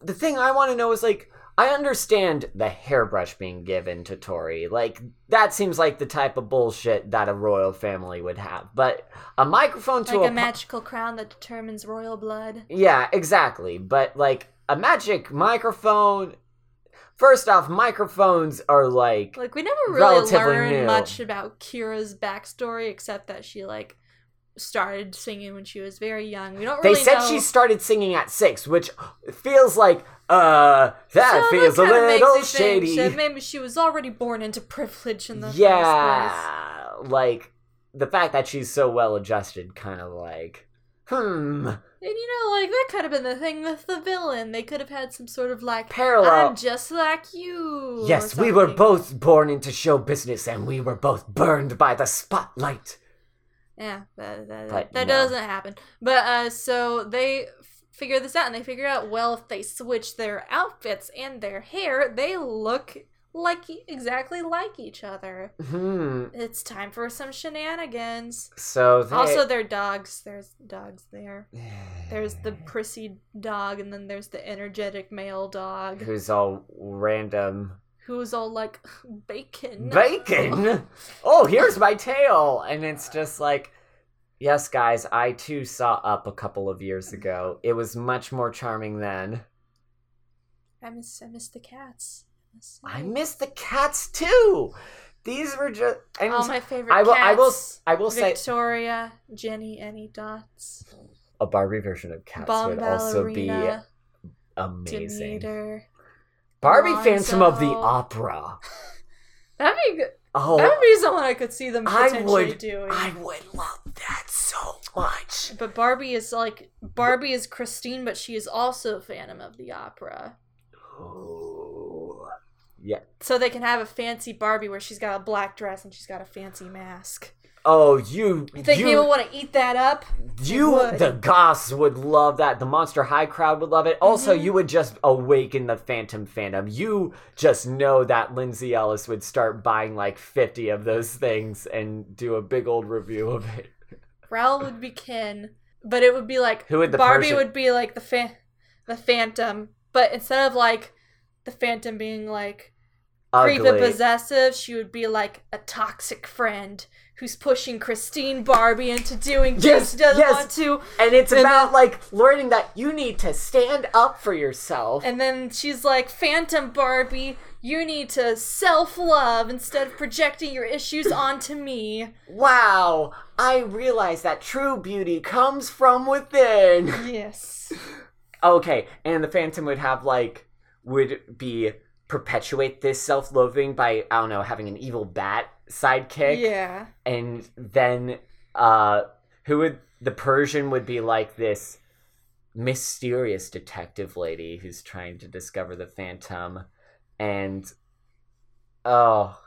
the thing I want to know is like, I understand the hairbrush being given to Tori. Like, that seems like the type of bullshit that a royal family would have. But a microphone to Like a. a magical crown that determines royal blood. yeah, exactly. But like, a magic microphone. First off, microphones are like. Like we never really learned new. much about Kira's backstory except that she like started singing when she was very young. We don't really They really said know. she started singing at six, which feels like, uh, that So feels a little shady. that maybe she was already born into privilege in the first place. yeah, like the fact that she's so well adjusted, kind of like, hmm, And you know, like that could have been the thing with the villain. They could have had some sort of like parallel. I'm just like you. yes, we were both born into show business, and we were both burned by the spotlight. Yeah, that, that, But that no. doesn't happen. But uh, so they figure this out, and they figure out well if they switch their outfits and their hair, they look like exactly like each other. Hmm. It's time for some shenanigans. So they, Also, they're dogs. There's dogs there. There's the prissy dog, and then there's the energetic male dog who's all random who's all like bacon. bacon. oh, here's my tail, and it's just like. Yes, guys, I too saw Up a couple of years ago. It was much more charming then. I miss I miss the cats. miss- I miss the cats too. These were just and All my favorite I will cats. I will I will say Victoria, Jennyanydots, a Barbie version of cats Bomb would also be amazing. Demeter. Barbie Alonzo. Phantom of the Opera. That'd be good. Oh, That'd be someone I could see them I potentially would doing. I would love that so much. But Barbie is like Barbie is Christine, but she is also Phantom of the Opera. Oh. Yeah. So they can have a fancy Barbie where she's got a black dress and she's got a fancy mask. Oh, you You think you, people want to eat that up? You, the goths, would love that. The Monster High crowd would love it. Also, Mhm. you would just awaken the Phantom fandom. You just know that Lindsay Ellis would start buying like 50 of those things and do a big old review of it. Raoul would be Ken, but it would be like Who would the Barbie would be like the fa- the Phantom, but instead of like the Phantom being like creepy possessive, she would be like a toxic friend who's pushing Christine Barbie into doing things Yes, she doesn't yes. want to. And it's And about then- like learning that you need to stand up for yourself. And then she's like, Phantom Barbie, you need to self love instead of projecting your issues onto me. wow, I realize that true beauty comes from within. Yes. Okay, and the Phantom would have like would be perpetuate this self-loathing by I don't know having an evil bat sidekick, Yeah. and then uh, who would the Persian would be like this mysterious detective lady who's trying to discover the Phantom, and oh,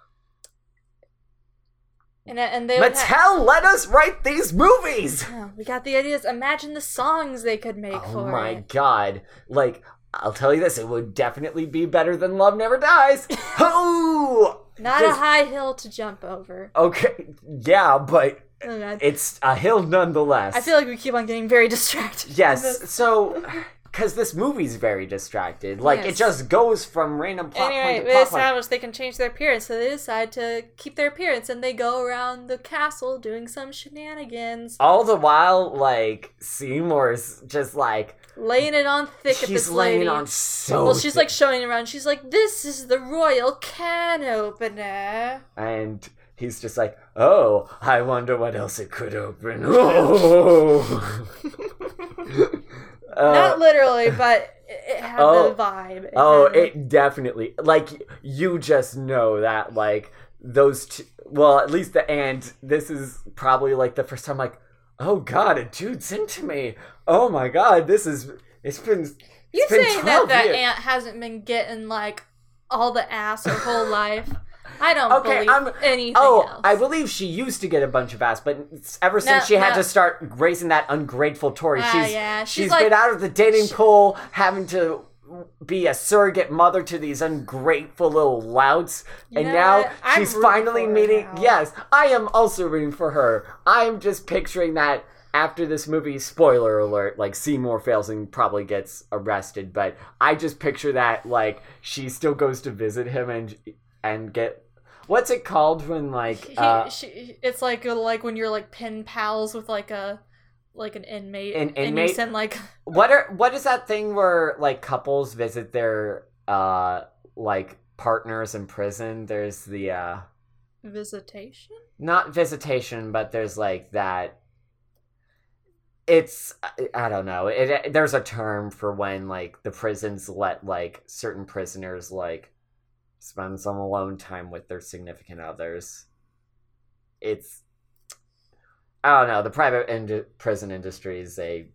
And, and they Mattel, let us write these movies. Oh, we got the ideas. Imagine the songs they could make Oh for Oh my it. god. Like, I'll tell you this, it would definitely be better than Love Never Dies. oh! Not Just- a high hill to jump over. Okay, yeah, but Oh, it's a hill nonetheless. I feel like we keep on getting very distracted. Yes, so. Because this movie's very distracted. Like, it just goes from random plot Anyway, point to plot point. established they can change their appearance, so they decide to keep their appearance, and they go around the castle doing some shenanigans, All the while, like, Seymour's just like. Laying it on thick at He's this laying lady. on so. well, she's thick. like showing around. She's like, "This is the royal can opener." And he's just like, oh, I wonder what else it could open. Oh. Uh, Not literally, but it, had Oh. the vibe. It Oh, the- it definitely like you just know that like those two, well at least the and this is probably like the first time like oh god a dude's into me oh my god this is it's been it's been saying that 12 that years. aunt hasn't been getting like all the ass her whole life? I don't Okay, believe I'm- anything Oh, else. I believe she used to get a bunch of ass, but ever No, since she had no. to start raising that ungrateful Tori, Ah, she's yeah, she's she's like- been out of the dating pool, having to be a surrogate mother to these ungrateful little louts, and now she's finally meeting. now. Yes, I am also rooting for her. I'm just picturing that. After this movie, spoiler alert, like Seymour fails and probably gets arrested, but I just picture that like she still goes to visit him and and get what's it called when like He- uh, she, it's like like when you're like pen pals with like a like an inmate, An and you inmate? send like what are what is that thing where like couples visit their uh like partners in prison there's the uh visitation. not visitation but there's like that it's I- don't know. It, there's a term for when like the prisons let like certain prisoners like spend some alone time with their significant others. It's i don't know. The private ind- prison industry is a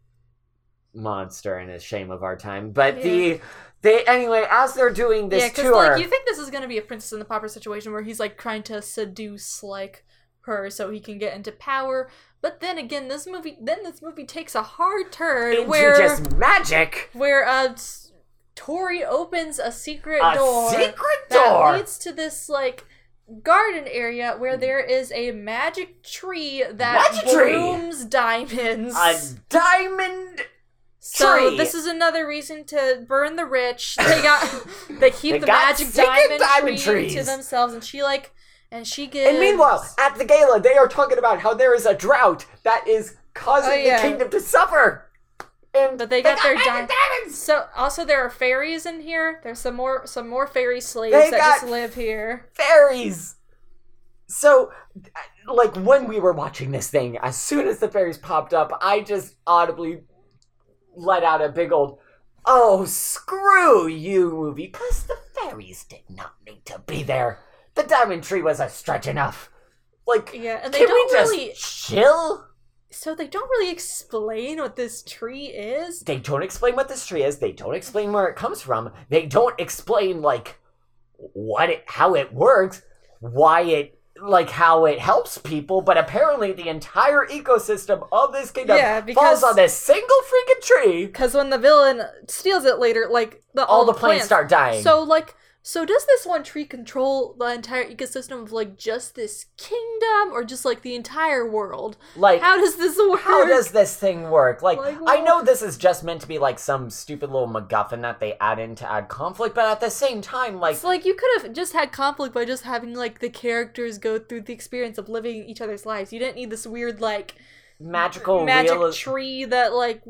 monster and a shame of our time. But the they anyway as they're doing this yeah, tour like you think this is gonna be a Princess and the Pauper situation where he's like trying to seduce like her so he can get into power. But then again, this movie then this movie takes a hard turn into where just magic where uh Tori opens a secret a door secret that leads to this like garden area where there is a magic tree that Magic tree! blooms diamonds. a diamond so tree. this is another reason to burn the rich. They got they keep They the magic diamond, diamond tree to themselves, and she like and she gives. And meanwhile, at the gala, they are talking about how there is a drought that is causing Oh, yeah. the kingdom to suffer. And But they got their magic di- diamonds. so also there are fairies in here. There's some more some more fairy slaves They that got- just live here. Fairies. So, like when we were watching this thing, as soon as the fairies popped up, I just audibly let out a big old, "Oh, screw you, movie!" Because the fairies did not need to be there. The diamond tree was a stretch enough. Like, Yeah, and they can don't just really. chill? So they don't really explain what this tree is. they don't explain what this tree is. They don't explain where it comes from. They don't explain like what it, how it works, why it, like how it helps people. But apparently, the entire ecosystem of this kingdom Yeah, because- falls on this single freaking tree. Because when the villain steals it later, like the All the plants start dying. So like, so does this one tree control the entire ecosystem of like just this kingdom, or just like the entire world? like, How does this work? how does this thing work? Like, Like, I know this is just meant to be like some stupid little MacGuffin that they add in to add conflict, but at the same time, like, It's like you could have just had conflict by just having like the characters go through the experience of living each other's lives. You didn't need this weird like magical magic tree that like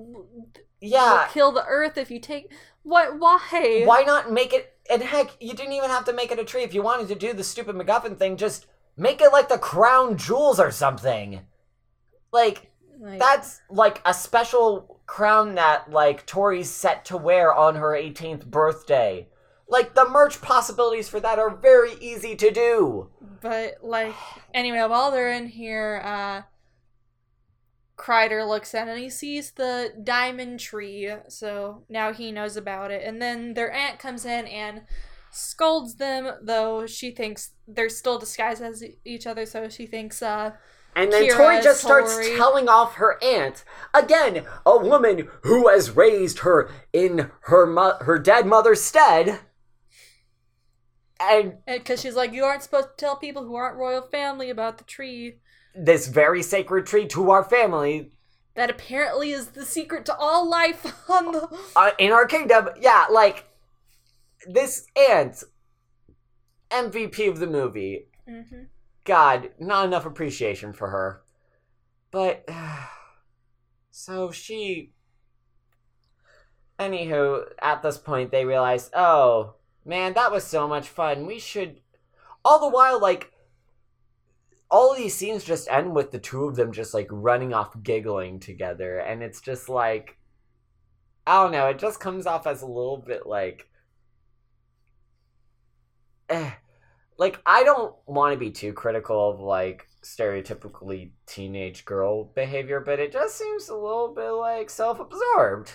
yeah, will kill the earth if you take. What? Why? Why not make it? And heck, you didn't even have to make it a tree. If you wanted to do the stupid MacGuffin thing, just make it like the crown jewels or something. Like Like, that's like a special crown that like Tori's set to wear on her 18th birthday. Like the merch possibilities for that are very easy to do. But like anyway, while they're in here, uh Kreider looks at and he sees the diamond tree, so now he knows about it. And then their aunt comes in and scolds them, though she thinks they're still disguised as each other, so she thinks uh And then Kira Tori just starts Tori. telling off her aunt again, a woman who has raised her in her mo- her dead mother's stead. And because she's like, you aren't supposed to tell people who aren't royal family about the tree. This very sacred tree to our family That apparently is the secret to all life on the uh, in our kingdom. Yeah, like this aunt, MVP of the movie. Mhm. God, not enough appreciation for her. But so she. Anywho, at this point, they realize, oh man, that was so much fun. We should. All the while, like, all these scenes just end with the two of them just like running off giggling together, and it's just like, I don't know. It just comes off as a little bit like, eh. Like I don't want to be too critical of like stereotypically teenage girl behavior, but it just seems a little bit like self-absorbed.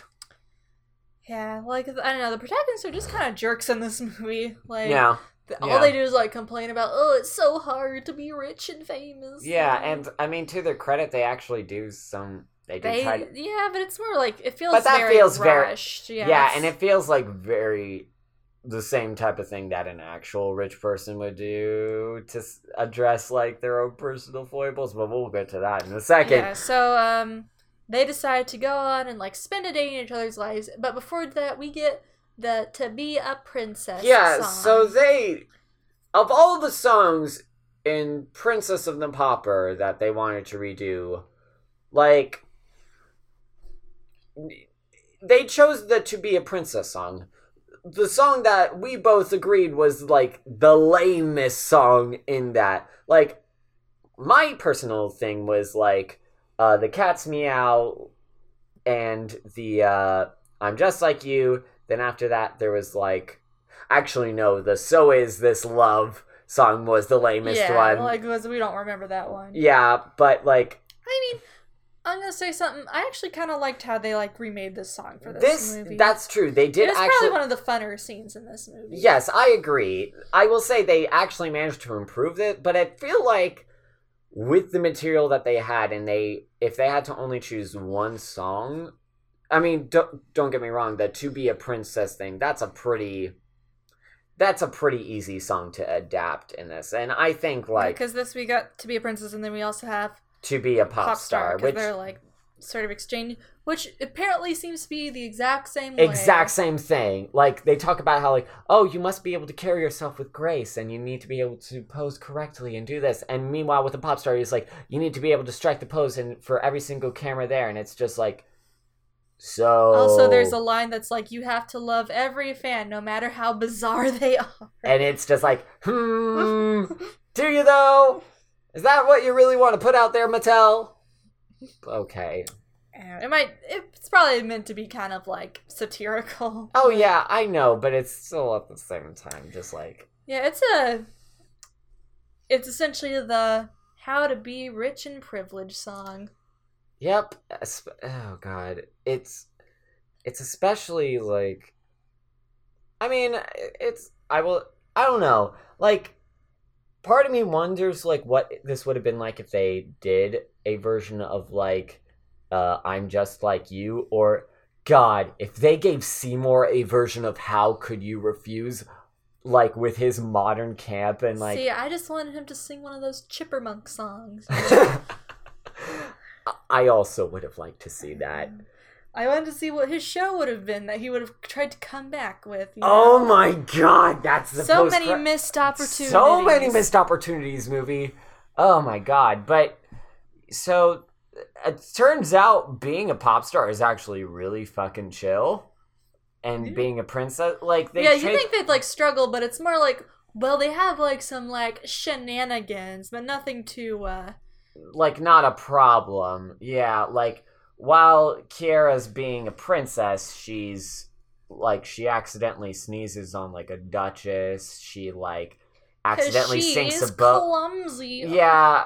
Yeah, like I don't know, the protagonists are just kind of jerks in this movie. Like, Yeah, yeah. all they do is like complain about, oh, it's so hard to be rich and famous. yeah, and I mean to their credit, they actually do some. They do they, try to. yeah, but it's more like it feels But that very feels very- rushed. Yeah, Yeah, and it feels like very the same type of thing that an actual rich person would do to address like their own personal foibles. But we'll get to that in a second. Yeah, so um, they decide to go on and like spend a day in each other's lives. But before that, we get the "To Be a Princess." Yeah, song. so they of all the songs in Princess of the Pauper that they wanted to redo, like they chose the to be a princess song. The song that we both agreed was like the lamest song in that. Like my personal thing was like uh the cat's meow and the uh I'm just like you. Then after that there was like Actually, no. The "So Is This Love" song was the lamest one. yeah, one. like 'cause we don't remember that one. yeah, but like I mean, I'm gonna say something. I actually kind of liked how they like remade this song for this, this, movie. that's true. They did was actually. probably one of the funner scenes in this movie. Yes, I agree. I will say they actually managed to improve it, but I feel like with the material that they had, and they if they had to only choose one song, I mean, don't don't get me wrong, the "To Be a Princess" thing that's a pretty that's a pretty easy song to adapt in this, and I think like because this we got to be a princess, and then we also have "To Be a Pop, pop Star," which they're like sort of exchange, which apparently seems to be the exact same way. exact same thing. Like they talk about how like, oh, you must be able to carry yourself with grace and you need to be able to pose correctly and do this. And meanwhile with a pop star, he's like you need to be able to strike the pose and for every single camera there and it's just like so Also, there's a line that's like, "You have to love every fan, no matter how bizarre they are." and it's just like, hmm, do you though? Is that what you really want to put out there, Mattel? Okay. It might. It's probably meant to be kind of like satirical. Oh yeah, I know, but it's still at the same time just like Yeah, it's a. It's essentially the "How to Be Rich and Privileged" song. Yep. Oh god, it's it's especially like I mean, it's I will I don't know. Like part of me wonders like what this would have been like if they did a version of like uh I'm just like you or god, if they gave Seymour a version of how could you refuse like with his modern camp and like See, I just wanted him to sing one of those Chippermunk songs. I also would have liked to see that. I wanted to see what his show would have been that he would have tried to come back with. you Oh my god, that's the So many missed opportunities. So many missed opportunities, movie. Oh my god. But so it turns out being a pop star is actually really fucking chill. And Yeah. being a princess, like they yeah, you think they'd like struggle, but it's more like, well, they have like some like shenanigans, but nothing too. uh like not a problem. Yeah, like while Kira's being a princess, she's like she accidentally sneezes on like a duchess. She like accidentally she sinks is a boat. clumsy. Yeah.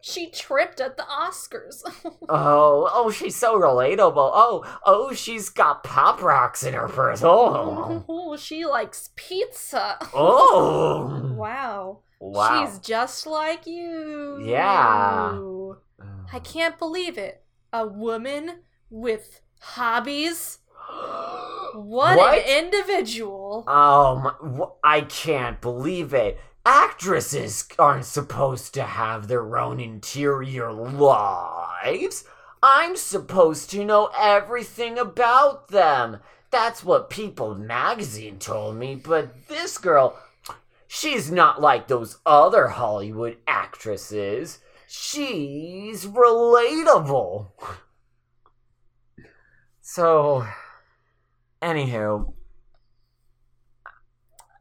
she tripped at the Oscars. Oh, oh, she's so relatable. Oh, oh, she's got pop rocks in her purse. Oh, oh, she likes pizza. oh, Wow. Wow. She's just like you. Yeah. I can't believe it. A woman with hobbies. What, What? an individual. Oh, my, I can't believe it. Actresses aren't supposed to have their own interior lives. I'm supposed to know everything about them. That's what People magazine told me, but this girl, she's not like those other Hollywood actresses. She's relatable. So, anywho,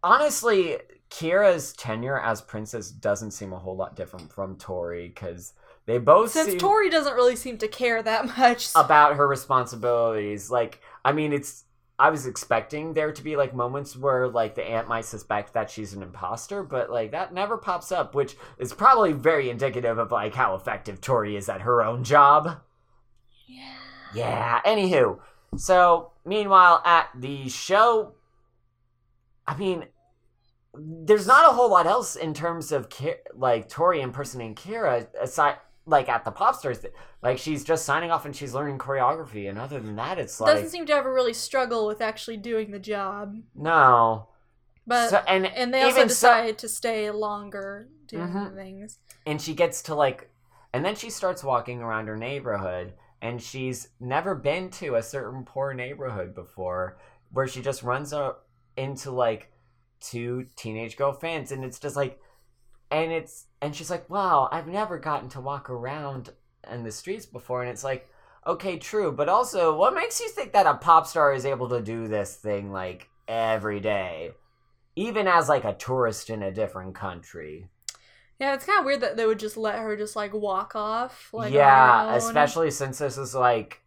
honestly, Kira's tenure as princess doesn't seem a whole lot different from Tori because they both Since Tori doesn't really seem to care that much. about her responsibilities. Like, I mean, it's. I was expecting there to be like moments where like the aunt might suspect that she's an imposter, but like that never pops up, which is probably very indicative of like how effective Tori is at her own job. Yeah. Yeah. Anywho, so meanwhile at the show, I mean, there's not a whole lot else in terms of like Tori impersonating Kira aside. Like at the pop stars, like she's just signing off and she's learning choreography, and other than that, it's like Doesn't seem to ever really struggle with actually doing the job. no. But So- and and they also even so- to stay longer doing Mhm. things. and she gets to like and then she starts walking around her neighborhood and she's never been to a certain poor neighborhood before where she just runs up into like two teenage girl fans and it's just like and it's and she's like wow i've never gotten to walk around in the streets before and it's like okay true but also what makes you think that a pop star is able to do this thing like every day even as like a tourist in a different country Yeah, it's kind of weird that they would just let her just like walk off. Like yeah, especially since this is like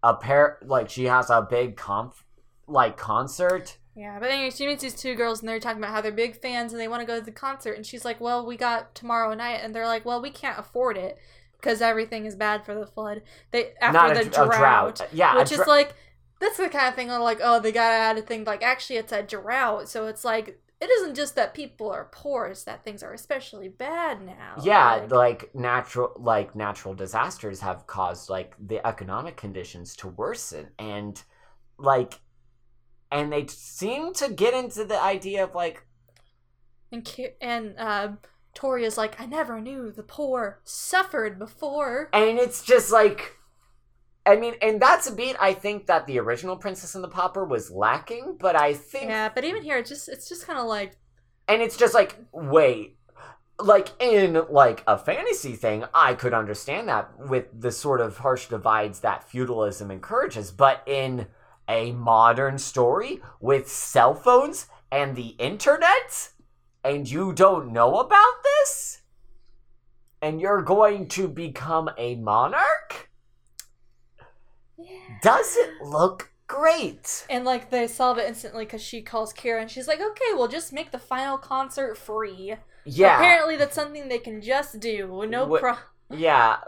a pair like she has a big conf like concert. Yeah, but anyway, she meets these two girls and they're talking about how they're big fans and they want to go to the concert. And she's like, "Well, we got tomorrow night," and they're like, "Well, we can't afford it because everything is bad for the flood." They after Not the a, a drought, Yeah, which dra- is like that's the kind of thing where like, oh, they gotta add a thing like actually it's a drought, so it's like it isn't just that people are poor; it's that things are especially bad now. yeah, Like, like natural like natural disasters have caused like the economic conditions to worsen and like and they seem to get into the idea of like and Ki- and uh, Tori is like, I never knew the poor suffered before. and it's just like I mean, and that's a beat I think that the original Princess and the Pauper was lacking, but I think Yeah, but even here, it's just it's just kind of like and it's just like wait like in like a fantasy thing i could understand that with the sort of harsh divides that feudalism encourages but in a modern story with cell phones and the internet and you don't know about this and you're going to become a monarch does it look great And like they solve it instantly because she calls Kira and she's like, "Okay, we'll just make the final concert free." yeah Apparently, that's something they can just do. No Wh- pro. Yeah.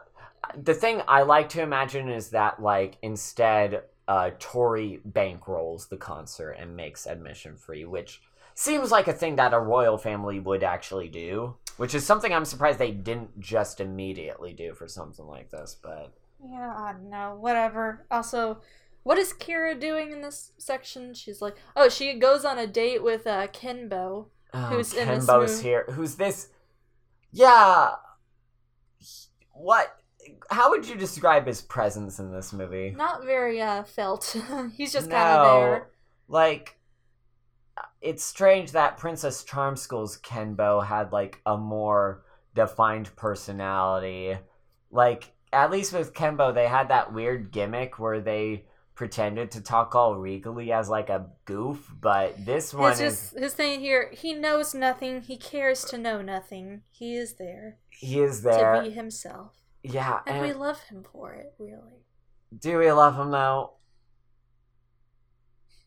The thing I like to imagine is that like instead uh Tori bankrolls the concert and makes admission free, which seems like a thing that a royal family would actually do, which is something I'm surprised they didn't just immediately do for something like this, but Yeah, I don't know. Whatever. Also, what is Kira doing in this section? She's like, oh, she goes on a date with uh, Kenbo. oh, Who's in this Kenbo's movie? here. Who's this? Yeah. What how would you describe his presence in this movie? Not very uh, felt. He's just kind of there. Like, it's strange that Princess Charm School's Kenbo had like a more defined personality. Like, at least with Kenbo, they had that weird gimmick where they pretended to talk all regally as like a goof, but this one It's is just his thing here. He knows nothing. He cares to know nothing. He is there, he is there. to be himself, yeah, and and we love him for it. Really. do we love him though?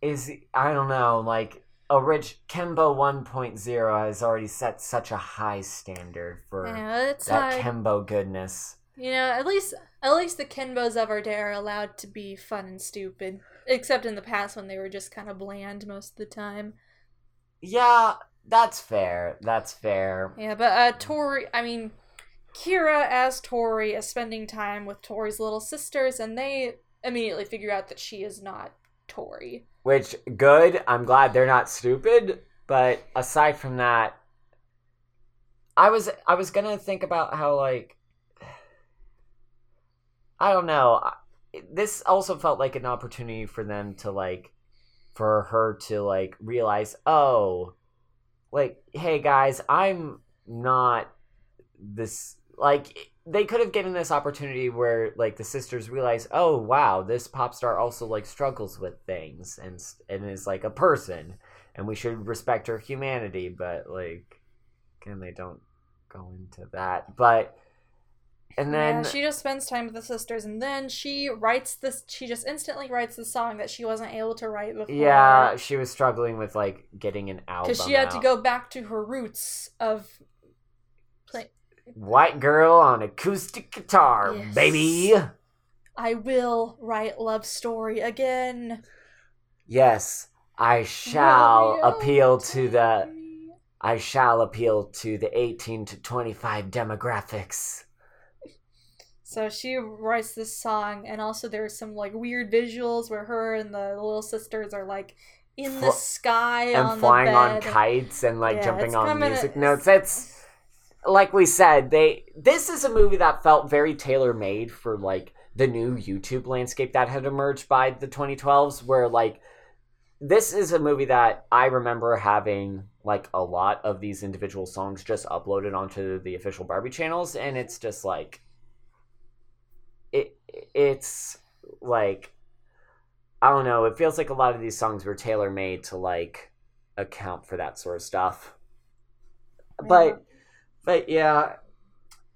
Is he, I don't know, like a rich Kenbo 1.0 has already set such a high standard for Yeah, that hard. Kenbo goodness. You know, at least at least the Kenbos of our day are allowed to be fun and stupid. Except in the past when they were just kind of bland most of the time. Yeah, that's fair. That's fair. Yeah, but uh Tori I mean Kira as Tori is spending time with Tori's little sisters and they immediately figure out that she is not Tori. Which good. I'm glad they're not stupid. But aside from that, I was I was gonna think about how like I don't know. This also felt like an opportunity for them to like for her to like realize, oh, like hey guys, I'm not this like they could have given this opportunity where like the sisters realize oh wow this pop star also like struggles with things and and is like a person and we should respect her humanity but like again they don't go into that but and then yeah, she just spends time with the sisters, and then she writes this. She just instantly writes the song that she wasn't able to write before. yeah, she was struggling with like getting an album. because she had to go back to her roots of play. White girl on acoustic guitar, Yes. baby. I will write love story again. Yes, I shall Romeo, appeal to the. me. I shall appeal to the 18 to 25 demographics. So she writes this song, and also there's some like weird visuals where her and the little sisters are like in the Fl- sky and flying on kites and like Yeah, jumping on music it's- notes. It's like we said, they this is a movie that felt very tailor made for like the new YouTube landscape that had emerged by the 2012s, where like this is a movie that I remember having like a lot of these individual songs just uploaded onto the official Barbie channels, and it's just like it it's like I don't know, it feels like a lot of these songs were tailor made to like account for that sort of stuff. Yeah. but yeah.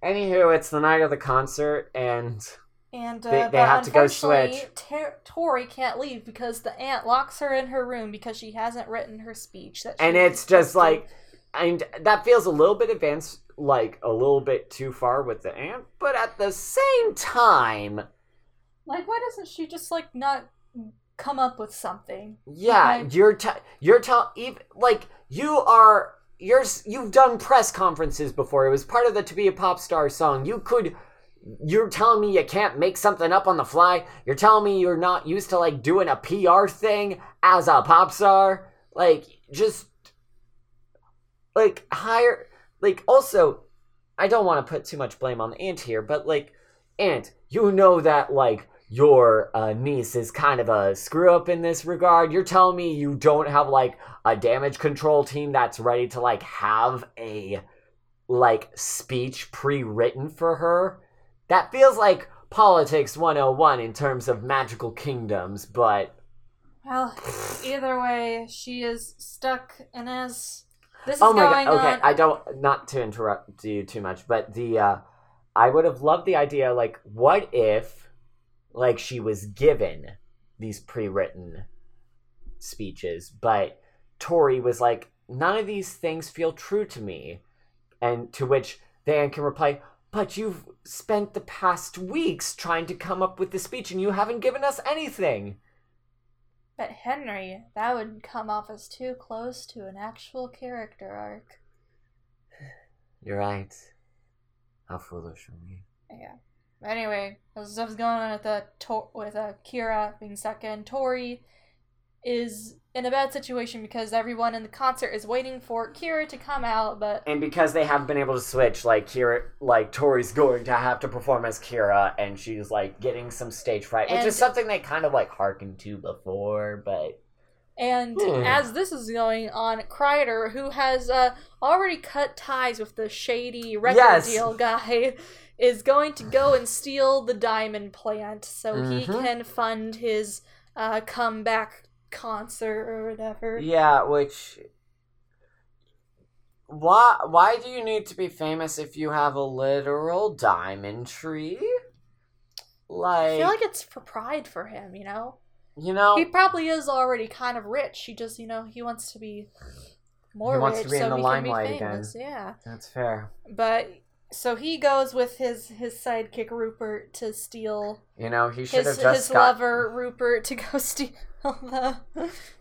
Anywho, it's the night of the concert and And uh, They- they have to go switch. Ter- Tori can't leave because the aunt locks her in her room because she hasn't written her speech. That and it's just to. like and that feels a little bit advanced like a little bit too far with the aunt. but at the same time, like why doesn't she just like not come up with something? yeah, Okay. you're t- you're telling like you are you're you've done press conferences before. It was part of the to be a pop star song. You could you're telling me you can't make something up on the fly? You're telling me you're not used to like doing a PR thing as a pop star? Like just like hire like also I don't want to put too much blame on the aunt here, but like aunt, you know that like your uh, niece is kind of a screw up in this regard. You're telling me you don't have like a damage control team that's ready to like have a like speech pre-written for her? That feels like politics 101 in terms of magical kingdoms, but Well, either way, she is stuck, and as this is oh my going god okay on, i don't not to interrupt you too much but the uh i would have loved the idea like what if like she was given these pre-written speeches but tori was like none of these things feel true to me and to which dan can reply but you've spent the past weeks trying to come up with the speech and you haven't given us anything But Henry, that would come off as too close to an actual character arc. you're right how foolish of me. Yeah. Anyway, as stuff's going on with the to- with uh, Kira being stuck in, Tori is in a bad situation because everyone in the concert is waiting for Kira to come out, but and because they haven't been able to switch, like Kira, like Tori's going to have to perform as Kira, and she's like getting some stage fright, which And- is something they kind of like hearkened to before, but And Hmm. as this is going on, Kreider, who has uh, already cut ties with the shady record Yes. deal guy, is going to go and steal the diamond plant so he Mhm. can fund his uh, comeback concert or whatever. yeah, which why why do you need to be famous if you have a literal diamond tree? Like I feel like it's for pride for him, you know? you know, He probably is already kind of rich. He just, you know, he wants to be more He wants rich to be in so the he limelight can be again. famous. Yeah. that's fair. But so he goes with his his sidekick Rupert to steal You know, he should his have just his got. lover Rupert to go steal the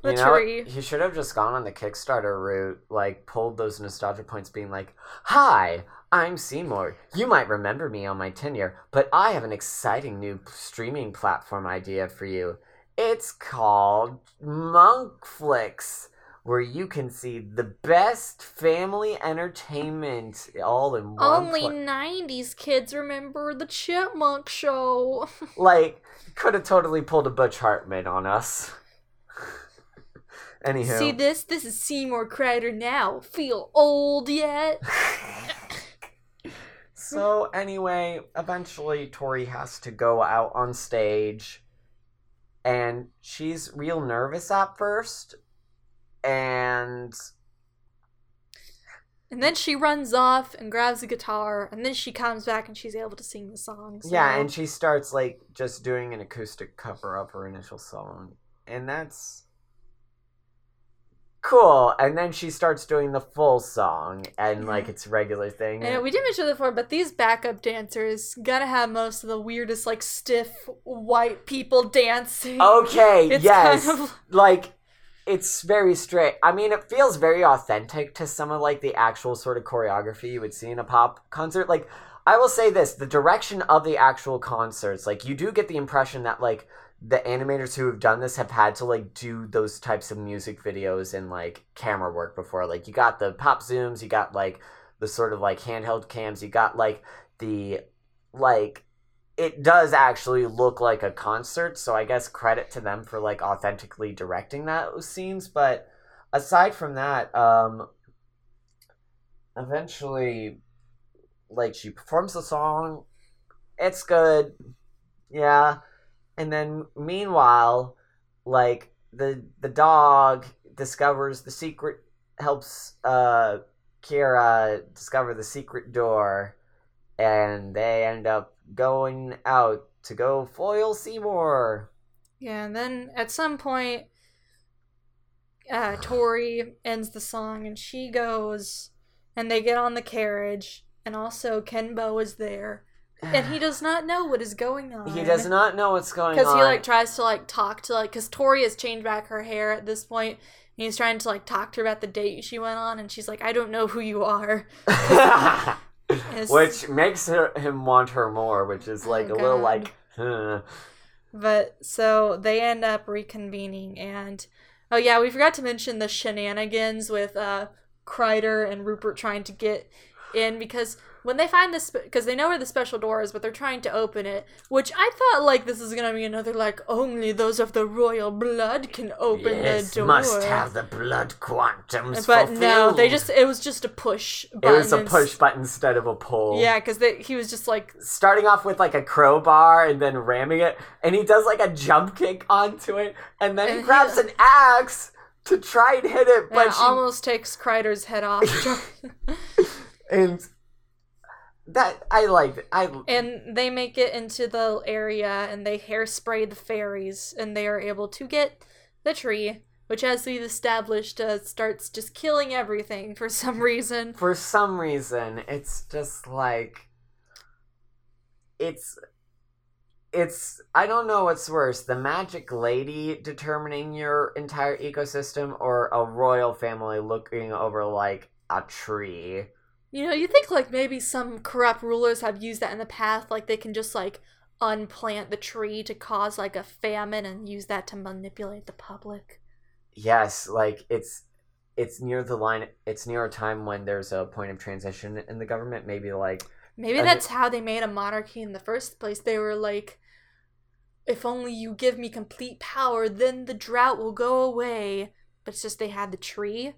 the you know, tree. he should have just gone on the Kickstarter route, like pulled those nostalgia points, being like, "Hi, I'm Seymour. You might remember me on my tenure, but I have an exciting new streaming platform idea for you. It's called Monkflix." Where you can see the best family entertainment all in one Only pla- 90s kids remember the Chipmunk Show. like could have totally pulled a Butch Hartman on us. Anywho, See this? This is Seymour Crider now. Feel old yet? So anyway, eventually Tori has to go out on stage and she's real nervous at first and And then she runs off and grabs a guitar, and then she comes back and she's able to sing the song. so- Yeah, and she starts like just doing an acoustic cover of her initial song. And that's cool. And then she starts doing the full song and like it's regular thing. And we did mention it before, but these backup dancers gotta have most of the weirdest, like stiff white people dancing. Okay, It's yes. kind of- Like it's very straight. I mean, it feels very authentic to some of like the actual sort of choreography you would see in a pop concert. Like I will say this, the direction of the actual concerts, like you do get the impression that like the animators who have done this have had to like do those types of music videos and like camera work before. Like you got the pop zooms, you got like the sort of like handheld cams, you got like the like it does actually look like a concert, so I guess credit to them for like authentically directing that scenes. But aside from that, um, eventually, like she performs the song, it's good, yeah. And then meanwhile, like the the dog discovers the secret, helps uh Kira discover the secret door, and they end up going out to go foil Seymour. Yeah, and then at some point, uh, Tori ends the song and she goes, and they get on the carriage, and also Kenbo is there, and he does not know what is going on. He does not know what's going on. because he like tries to like talk to like because Tori has changed back her hair at this point. And he's trying to like talk to her about the date she went on, and she's like, "I don't know who you are." It's- which makes her, him want her more, which is like Oh, a little like, huh. But so they end up reconvening, and oh yeah, we forgot to mention the shenanigans with uh Kreider and Rupert trying to get in because when they find this, because they know where the special door is, but they're trying to open it. Which I thought like this is gonna be another like only those of the royal blood can open yes, the door. must have the blood quantums but no, they just it was just a push. It was a push button instead of a pull. Yeah, because he was just like starting off with like a crowbar and then ramming it, and he does like a jump kick onto it, and then And he he- grabs an axe to try and hit it, but and she almost takes Kreider's head off. and that I liked. it. I and they make it into the area and they hairspray the fairies and they are able to get the tree which as we've established uh, starts just killing everything for some reason for some reason it's just like it's it's I don't know what's worse, the magic lady determining your entire ecosystem or a royal family looking over like a tree. You know you think like maybe some corrupt rulers have used that in the past like they can just like unplant the tree to cause like a famine and use that to manipulate the public Yes, like it's it's near the line it's near a time when there's a point of transition in the government, maybe like Maybe that's how they made a monarchy in the first place. They were like, if only you give me complete power, then the drought will go away. But it's just they had the tree.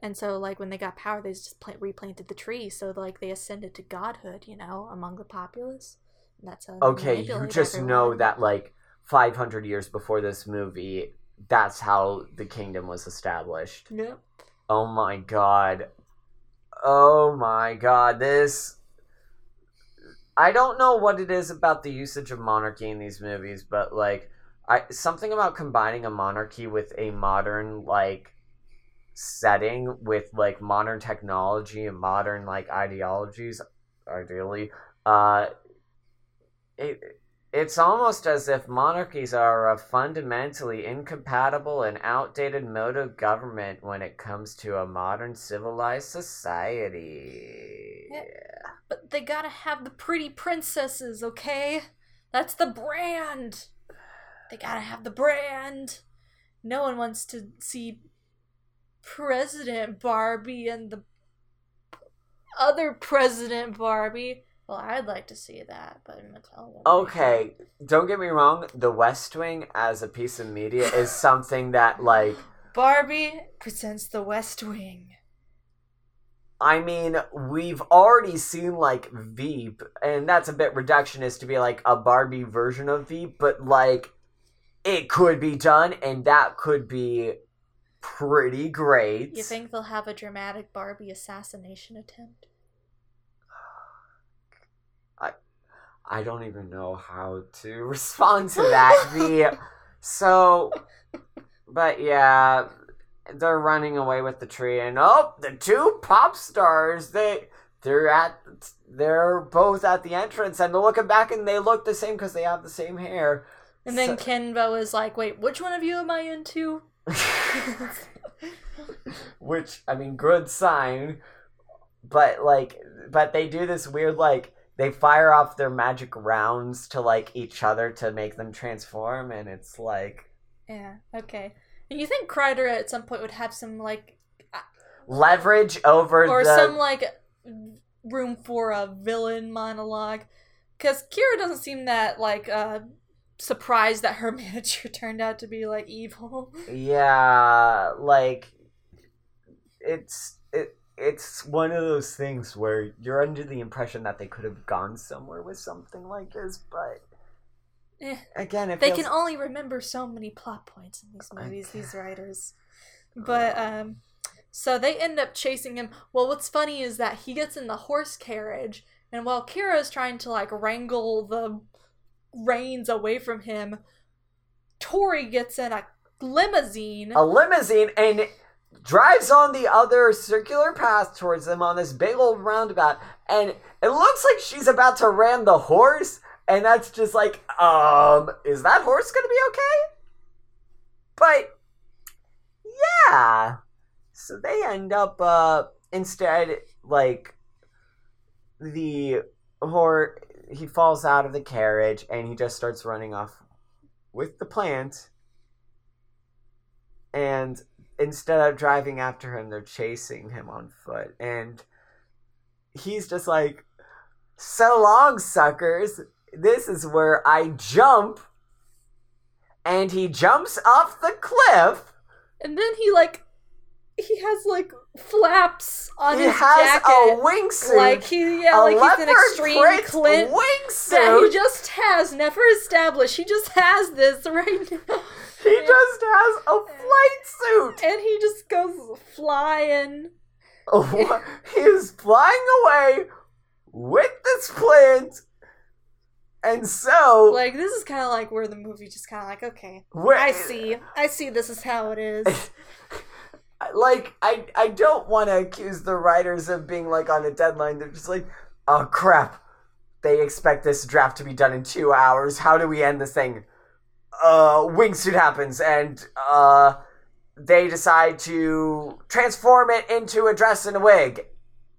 And so, like, when they got power, they just plant, replanted the tree. So, like, they ascended to godhood, you know, among the populace. And that's how okay, you just know that like 500 years before this movie, that's how the kingdom was established. Yep. Oh my god. Oh my god. This. I don't know what it is about the usage of monarchy in these movies, but like, I something about combining a monarchy with a modern like setting with like modern technology and modern like ideologies, ideally, uh, it it's almost as if monarchies are a fundamentally incompatible and outdated mode of government when it comes to a modern civilized society. Yeah. But they gotta have the pretty princesses, okay? That's the brand. They gotta have the brand. No one wants to see President Barbie and the other President Barbie. Well, I'd like to see that, but Mattel. Okay, don't get me wrong, The West Wing as a piece of media is something that like. Barbie presents the West Wing. I mean, we've already seen like Veep, and that's a bit reductionist to be like a Barbie version of Veep, but like it could be done, and that could be pretty great. You think they'll have a dramatic Barbie assassination attempt? I I don't even know how to respond to that. the so, but yeah, they're running away with the tree, and oh, the two pop stars they they're at they're both at the entrance, and they're looking back, and they look the same because they have the same hair. And then So- Kenbo is like, "Wait, which one of you am I into?" Which I mean, good sign. But like, but they do this weird like they fire off their magic rounds to like each other to make them transform, and it's like Yeah. Okay. And you think Kreider at some point would have some like, leverage over or the some like room for a villain monologue? Because Kira doesn't seem that like uh surprised that her manager turned out to be like evil. yeah, like it's it. It's one of those things where you're under the impression that they could have gone somewhere with something like this, but Eh. again, they feels can only remember so many plot points in these movies Okay. these writers but um so they end up chasing him well what's funny is that he gets in the horse carriage and while kira's trying to like wrangle the reins away from him. Tori gets in a limousine. A limousine and drives on the other circular path towards them on this big old roundabout. And it looks like she's about to ram the horse. And that's just like um is that horse gonna be okay? But yeah. So they end up uh instead like the horse he falls out of the carriage and he just starts running off with the plant and instead of driving after him, they're chasing him on foot. And he's just like, So long, suckers. This is where I jump. And he jumps off the cliff. and then he like he has like flaps on he his has jacket a wingsuit. like he yeah a like he's an extreme clint that he just has never established he just has this right now He just has a flight suit. and he just goes flying. he is flying away with this plant. And so, Like this is kind of like where the movie just kind of like, okay, where- I see, I see. This is how it is. like I I don't want to accuse the writers of being like on a deadline. They're just like, oh crap, they expect this draft to be done in two hours. How do we end this thing? Uh, wingsuit happens, and uh, they decide to transform it into a dress and a wig.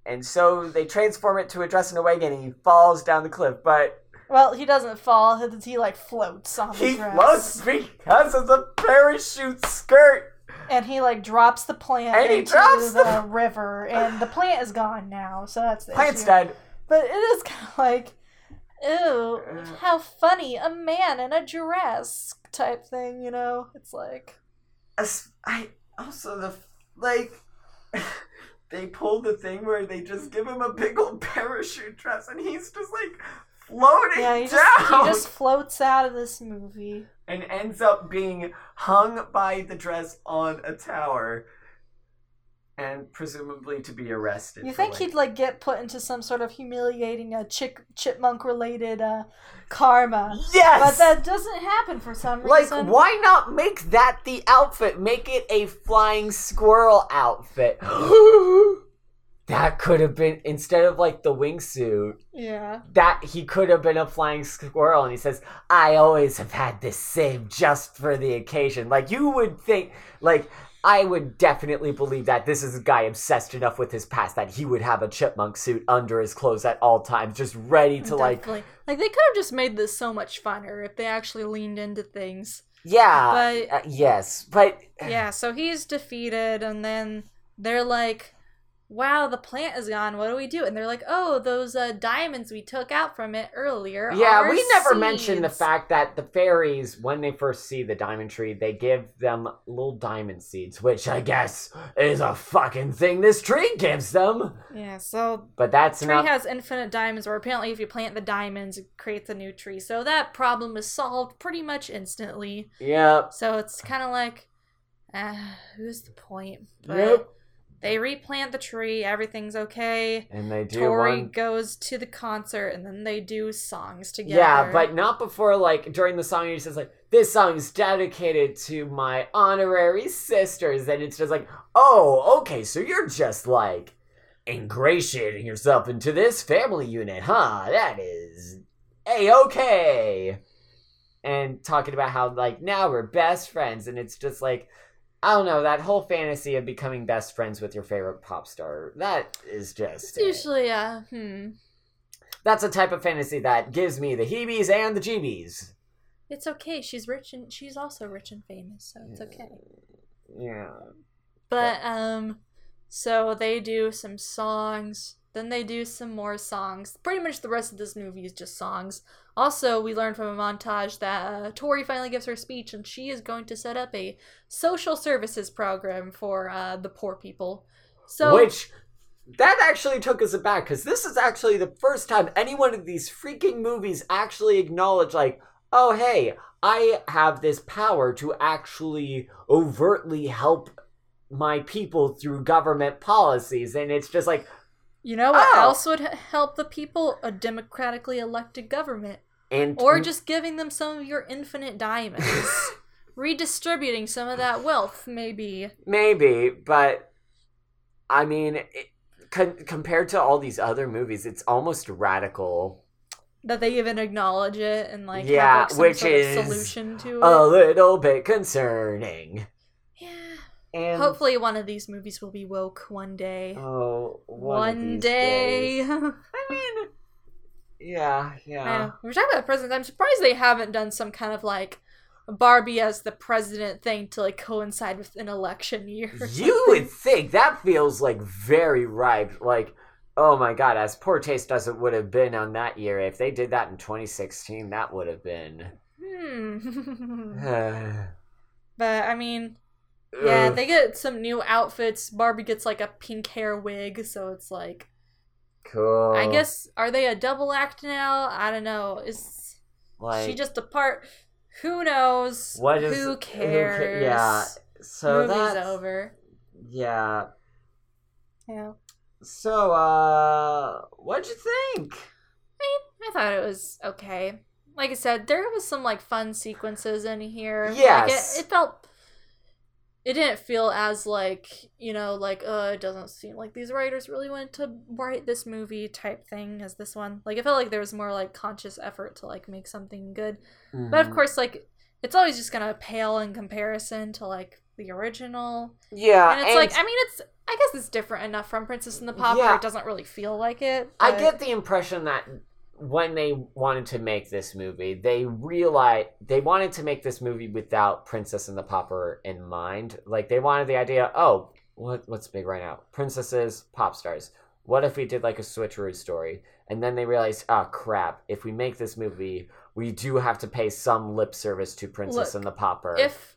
And so they transform it to a dress and a wig, and he falls down the cliff. But Well, he doesn't fall. He, he like floats on the he dress, floats because of the parachute skirt. And he like drops the plant And he into drops the, the- river, and the plant is gone now. So that's the Plant's issue. dead. But it is kind of like, ew, uh. how funny, a man in a dress type thing. You know, it's like. I also the like they pull the thing where they just give him a big old parachute dress and he's just like floating Yeah, he just, down he just floats out of this movie. and ends up being hung by the dress on a tower and presumably to be arrested. You think like- he'd like get put into some sort of humiliating uh, chick chipmunk related uh, karma? Yes. But that doesn't happen for some reason. like, why not make that the outfit? Make it a flying squirrel outfit. that could have been instead of like the wingsuit. Yeah. that he could have been a flying squirrel and he says i always have had this same just for the occasion like you would think like i would definitely believe that this is a guy obsessed enough with his past that he would have a chipmunk suit under his clothes at all times just ready to like Definitely. Like they could have just made this so much funner if they actually leaned into things. yeah But- uh, yes but Yeah, so he's defeated and then they're like Wow, the plant is gone. What do we do? And they're like, "Oh, those uh, diamonds we took out from it earlier." yeah we never mentioned the fact that the fairies when they first see the diamond tree they give them little diamond seeds which i guess is a fucking thing this tree gives them Yeah, so but that's tree not has infinite diamonds where apparently if you plant the diamonds it creates a new tree so that problem is solved pretty much instantly Yeah. so it's kind of like uh, who's the point? But Yep. They replant the tree, everything's okay. And they do Tori one. goes to the concert and then they do songs together. Yeah, but not before like during the song he says like this song is dedicated to my honorary sisters and it's just like oh okay so you're just like ingratiating yourself into this family unit huh that is a okay and talking about how like now we're best friends and it's just like I don't know that whole fantasy of becoming best friends with your favorite pop star that is just it's usually uh hmm. that's a type of fantasy that gives me the heebies and the jeebies. It's okay. She's rich and she's also rich and famous, so it's okay. Yeah. But um so they do some songs, then they do some more songs. Pretty much the rest of this movie is just songs. Also, we learned from a montage that uh, Tori finally gives her speech and she is going to set up a social services program for uh, the poor people. So Which that actually took us aback because this is actually the first time any one of these freaking movies actually acknowledge like, oh hey, I have this power to actually overtly help my people through government policies, and it's just like, you know what Oh. else would help the people? A democratically elected government. and Or just giving them some of your infinite diamonds. Redistributing some of that wealth, maybe. Maybe, but I mean, it, con- compared to all these other movies, it's almost radical. That they even acknowledge it and like Yeah, have like, which is solution to it. A little bit concerning. And Hopefully, one of these movies will be woke one day. oh, one, one day. I mean, yeah, yeah. We're talking about presidents. I'm surprised they haven't done some kind of like Barbie as the president thing to like coincide with an election year. You would think that feels like very ripe. Like, oh my god, as poor taste as it would have been on that year, if they did that in 2016, that would have been. Hmm. But I mean, yeah, they get some new outfits. Barbie gets like a pink hair wig, so it's like cool. I guess are they a double act now? I don't know. Is like she just a part? Who knows? What is who ca- cares? yeah. So Movie's that's over. yeah. Yeah. So uh, what'd you think? I I thought it was okay. Like I said, there was some like fun sequences in here. Like, Yes. it, it felt. It didn't feel as like you know like uh it doesn't seem like these writers really went to write this movie type thing as this one. Like it felt like there was more like conscious effort to like make something good. But of Mhm. course, like it's always just gonna pale in comparison to like the original. yeah, and it's like I mean it's I guess it's different enough from Princess and the Pauper. Yeah. It doesn't really feel like it. I get the impression that when they wanted to make this movie, they realized they wanted to make this movie without Princess and the Pauper in mind. Like they wanted the idea, oh, what what's big right now? Princesses, pop stars. What if we did like a switcheroo story? And then they realized, oh crap, if we make this movie, we do have to pay some lip service to Princess Look, and the Pauper. if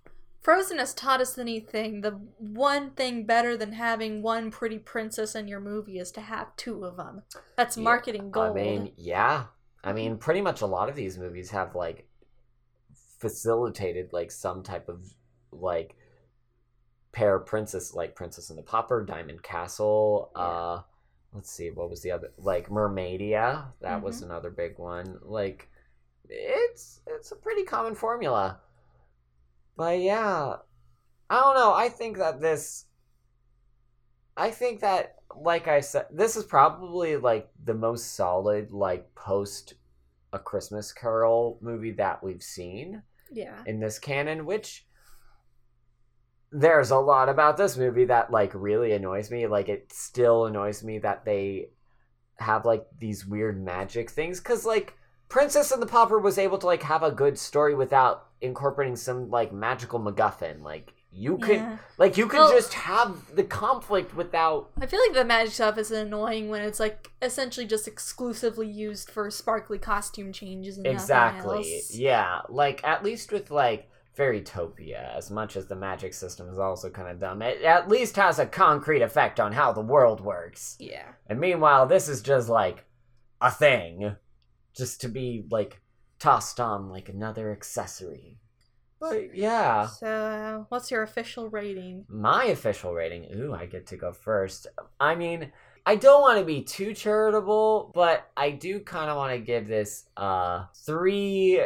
Frozen has taught us anything, the one thing better than having one pretty princess in your movie is to have two of them. That's Yeah, marketing gold. I mean, yeah. I mean, pretty much a lot of these movies have like facilitated like some type of like pair of princess like Princess and the Pauper, Diamond Castle, Yeah. uh let's see, what was the other like Mermaidia, that was Mm-hmm. another big one. Like it's it's a pretty common formula. But yeah, I don't know. I think that this I think that like I said this is probably like the most solid like post a Christmas Carol movie that we've seen yeah. in this canon, which there's a lot about this movie that like really annoys me. Like it still annoys me that they have like these weird magic things cuz like Princess and the Pauper was able to like have a good story without incorporating some like magical MacGuffin. Like you could Yeah. like you could Well- just have the conflict without I feel like the magic stuff is annoying when it's like essentially just exclusively used for sparkly costume changes and exactly. Yeah, like at least with like Fairytopia, as much as the magic system is also kind of dumb, it at least has a concrete effect on how the world works. Yeah. And meanwhile, this is just like a thing, just to be like tossed on like another accessory. But yeah. So, uh, what's your official rating? My official rating. Ooh, I get to go first. I mean, I don't want to be too charitable, but I do kind of want to give this uh three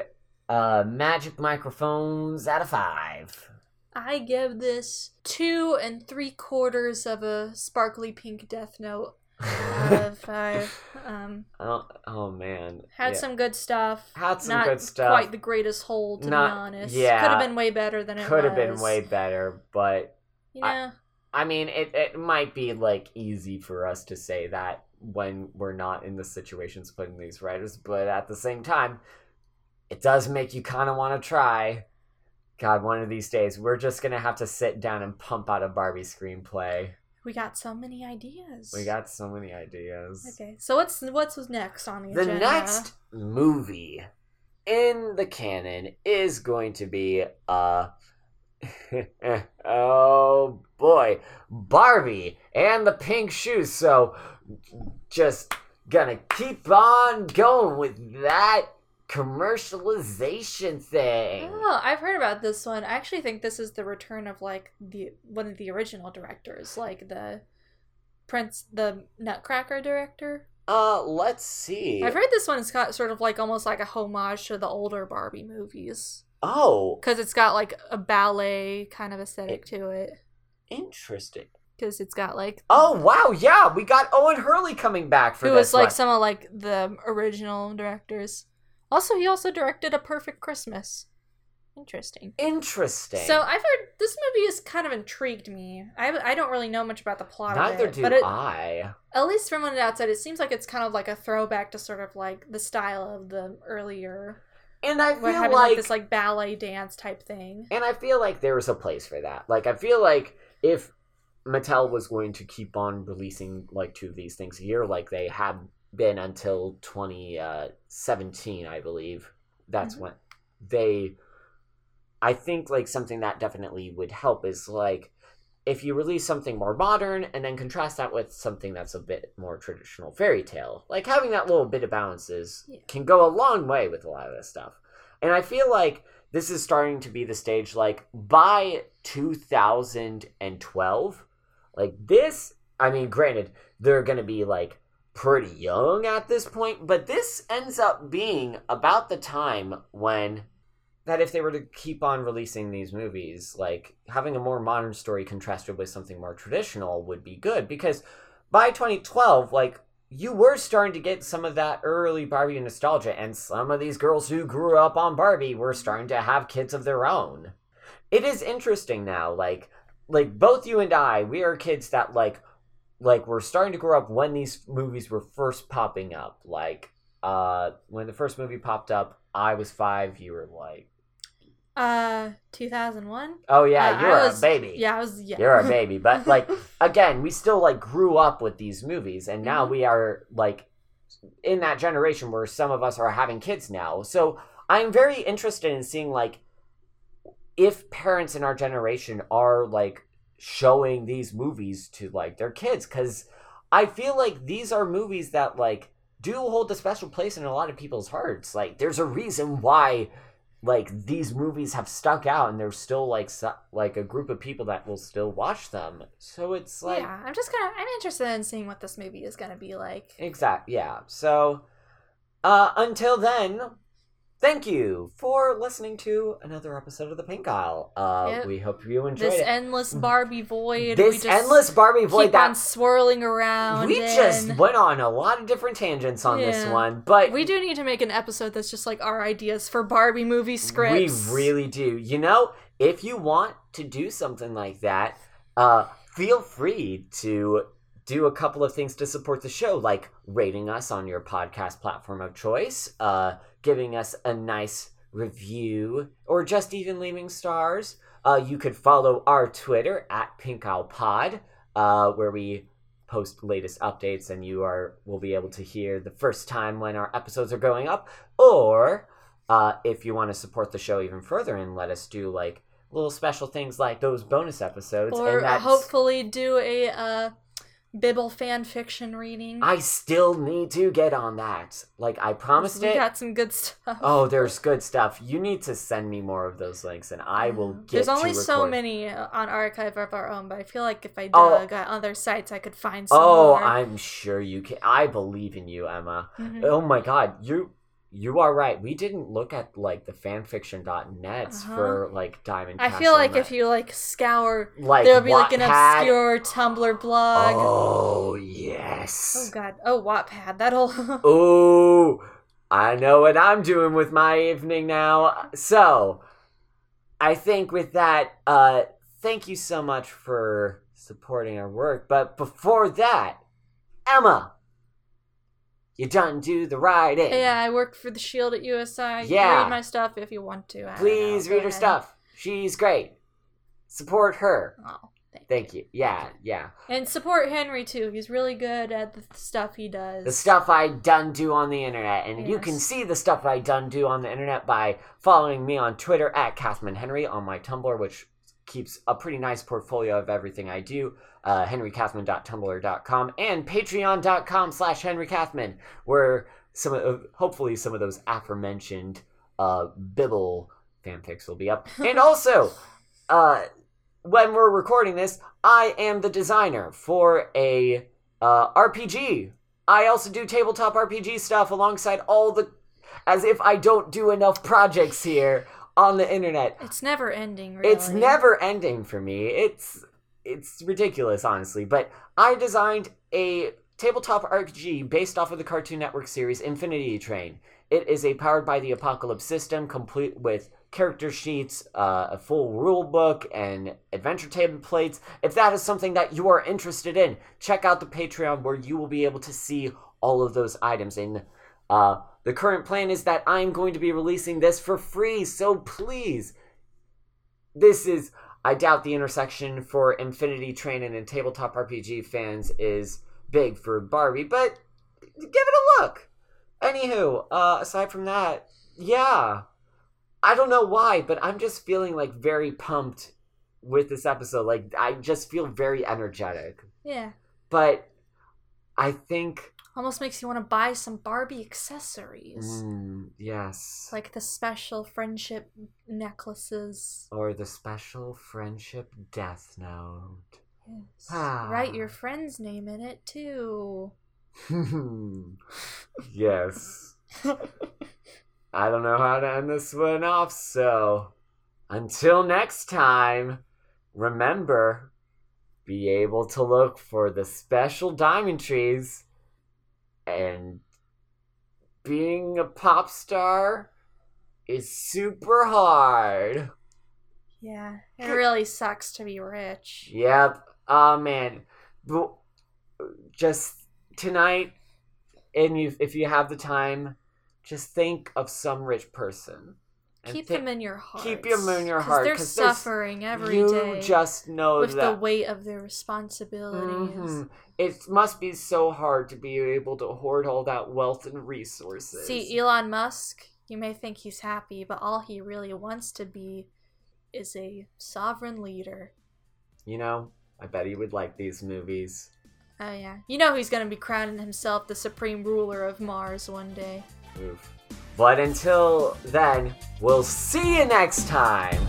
uh magic microphones out of five. I give this two and three quarters of a sparkly pink Death Note out of five. Um, Oh, man. had Yeah. some good stuff. Had some Not good stuff. Quite the greatest whole, to Not- be honest. yeah. could have been way better than it Could have been way better, but You I- I mean, it, it might be like easy for us to say that when we're not in the situations putting these writers, but at the same time, it does make you kind of want to try. God, one of these days, we're just gonna have to sit down and pump out a Barbie screenplay. We got so many ideas. We got so many ideas. Okay, so what's what's next on the, The agenda? The next movie in the canon is going to be uh oh boy, Barbie and the pink shoes. So just gonna keep on going with that commercialization thing. Oh, I've heard about this one. I actually think this is the return of like the one of the original directors, like the Prince, the Nutcracker director. Uh, let's see. I've heard this one's got sort of like almost like a homage to the older Barbie movies Oh, because it's got like a ballet kind of aesthetic to it. interesting. Because it's got like Oh wow, yeah, we got Owen Hurley coming back for who this was like one. some of like the original directors. Also, he also directed A Perfect Christmas. Interesting. Interesting. So I've heard this movie has kind of intrigued me. I, I don't really know much about the plot Neither of it, do but it, I. at least from the outside, it seems like it's kind of like a throwback to sort of like the style of the earlier, And I feel having like, like this like ballet dance type thing. and I feel like there was a place for that. Like I feel like if Mattel was going to keep on releasing like two of these things a year, like they have been until 2017, I believe. That's Mhm. when they. I think like something that definitely would help is like if you release something more modern and then contrast that with something that's a bit more traditional fairy tale, like having that little bit of balances Yeah. can go a long way with a lot of this stuff. And I feel like this is starting to be the stage like by 2012, like this, I mean, granted, they're going to be like pretty young at this point, but this ends up being about the time when that if they were to keep on releasing these movies, like having a more modern story contrasted with something more traditional would be good because by 2012, like you were starting to get some of that early Barbie nostalgia, and some of these girls who grew up on Barbie were starting to have kids of their own. It is interesting now, like like both you and I, we are kids that like like we're starting to grow up when these movies were first popping up. Like uh when the first movie popped up, I was five, you were like Uh, 2001? Oh yeah, Uh, you're a baby. Yeah, I was, yeah. You're a baby. But like again, we still like grew up with these movies and now Mhm. we are like in that generation where some of us are having kids now. So I'm very interested in seeing like if parents in our generation are like showing these movies to like their kids cuz I feel like these are movies that like do hold a special place in a lot of people's hearts. Like there's a reason why like these movies have stuck out and there's still like so, like a group of people that will still watch them. So it's like yeah, I'm just kind of I'm interested in seeing what this movie is gonna be like. Exact. Yeah. So, uh, until then, thank you for listening to another episode of the Pink Aisle. Uh, Yep. we hope you enjoyed This it. endless Barbie void. this we just endless Barbie void keep that on swirling around. we just went on a lot of different tangents on this one, but we do need to make an episode that's just like our ideas for Barbie movie scripts. We really do. You know, if you want to do something like that, uh, feel free to do a couple of things to support the show, like rating us on your podcast platform of choice, uh, giving us a nice review, or just even leaving stars. Uh, you could follow our Twitter at Pink Aisle Pod, uh, where we post latest updates, and you are will be able to hear the first time when our episodes are going up. Or uh, if you want to support the show even further and let us do like little special things like those bonus episodes, or and hopefully do a uh, Bibble fan fiction reading. I still need to get on that. Like I promised we it. got some good stuff. Oh, there's good stuff. You need to send me more of those links, and I will get. There's only so many uh, on Archive of Our Own, but I feel like if I Oh. dug at other sites, I could find some Oh, more. I'm sure you can. I believe in you, Emma. Mhm. Oh my God, you you are right. We didn't look at like the fanfiction.net Uh-huh. for like Diamond. I Castle feel like if you like scour, like there would be like an Wattpad- obscure Tumblr blog. Oh yes. Oh god. Oh Wattpad. That'll. Oh, I know what I'm doing with my evening now. So, I think with that, uh, thank you so much for supporting our work. But before that, Emma, you done do the writing. yeah, I work for the Shield at USI. Yeah. Read my stuff if you want to. I Please. Read her ahead. stuff. She's great. Support her. Oh, thank, Thank you. Yeah, yeah. And support Henry too. He's really good at the stuff he does. the stuff I done do on the internet. And you can see the stuff I done do on the internet by following me on Twitter at Kathman Henry on my Tumblr, which keeps a pretty nice portfolio of everything I do. Uh, henrykathman.tumblr.com and patreon.com slash henrykathman, where some of, hopefully some of those aforementioned uh, Bibble fanfics will be up. And also, uh, when we're recording this, I am the designer for a uh, RPG. I also do tabletop RPG stuff alongside all the. As if I don't do enough projects here on the internet. It's never ending. Really. It's never ending for me. It's it's ridiculous, honestly. But I designed a tabletop RPG based off of the Cartoon Network series Infinity Train. It is a powered by the Apocalypse system, complete with character sheets, uh, a full rule book, and adventure templates. If that is something that you are interested in, check out the Patreon where you will be able to see all of those items. And uh, the current plan is that I'm going to be releasing this for free, so please this is I doubt the intersection for Infinity Train and tabletop RPG fans is big for Barbie, but give it a look. Anywho, uh, aside from that, yeah, I don't know why, but I'm just feeling like very pumped with this episode. Like I just feel very energetic. Yeah. But I think, Almost makes you want to buy some Barbie accessories. mm, yes, Like the special friendship necklaces. or the special friendship death note. Yes. Ah. Write your friend's name in it too. yes. I don't know how to end this one off, so until next time, remember be able to look for the special diamond trees and being a pop star is super hard. Yeah. It really sucks to be rich. Yep. Oh man. But just tonight, and you, if you have the time, just think of some rich person. Keep thi- them in your heart. keep them in your heart, They're suffering every day you just know with that the weight of their responsibilities. Mhm. it must be so hard to be able to hoard all that wealth and resources. See, Elon Musk, you may think he's happy, but all he really wants to be is a sovereign leader. you know, I bet he would like these movies. Oh, yeah. You know he's going to be crowning himself the supreme ruler of Mars one day. Oof. But until then, we'll see you next time.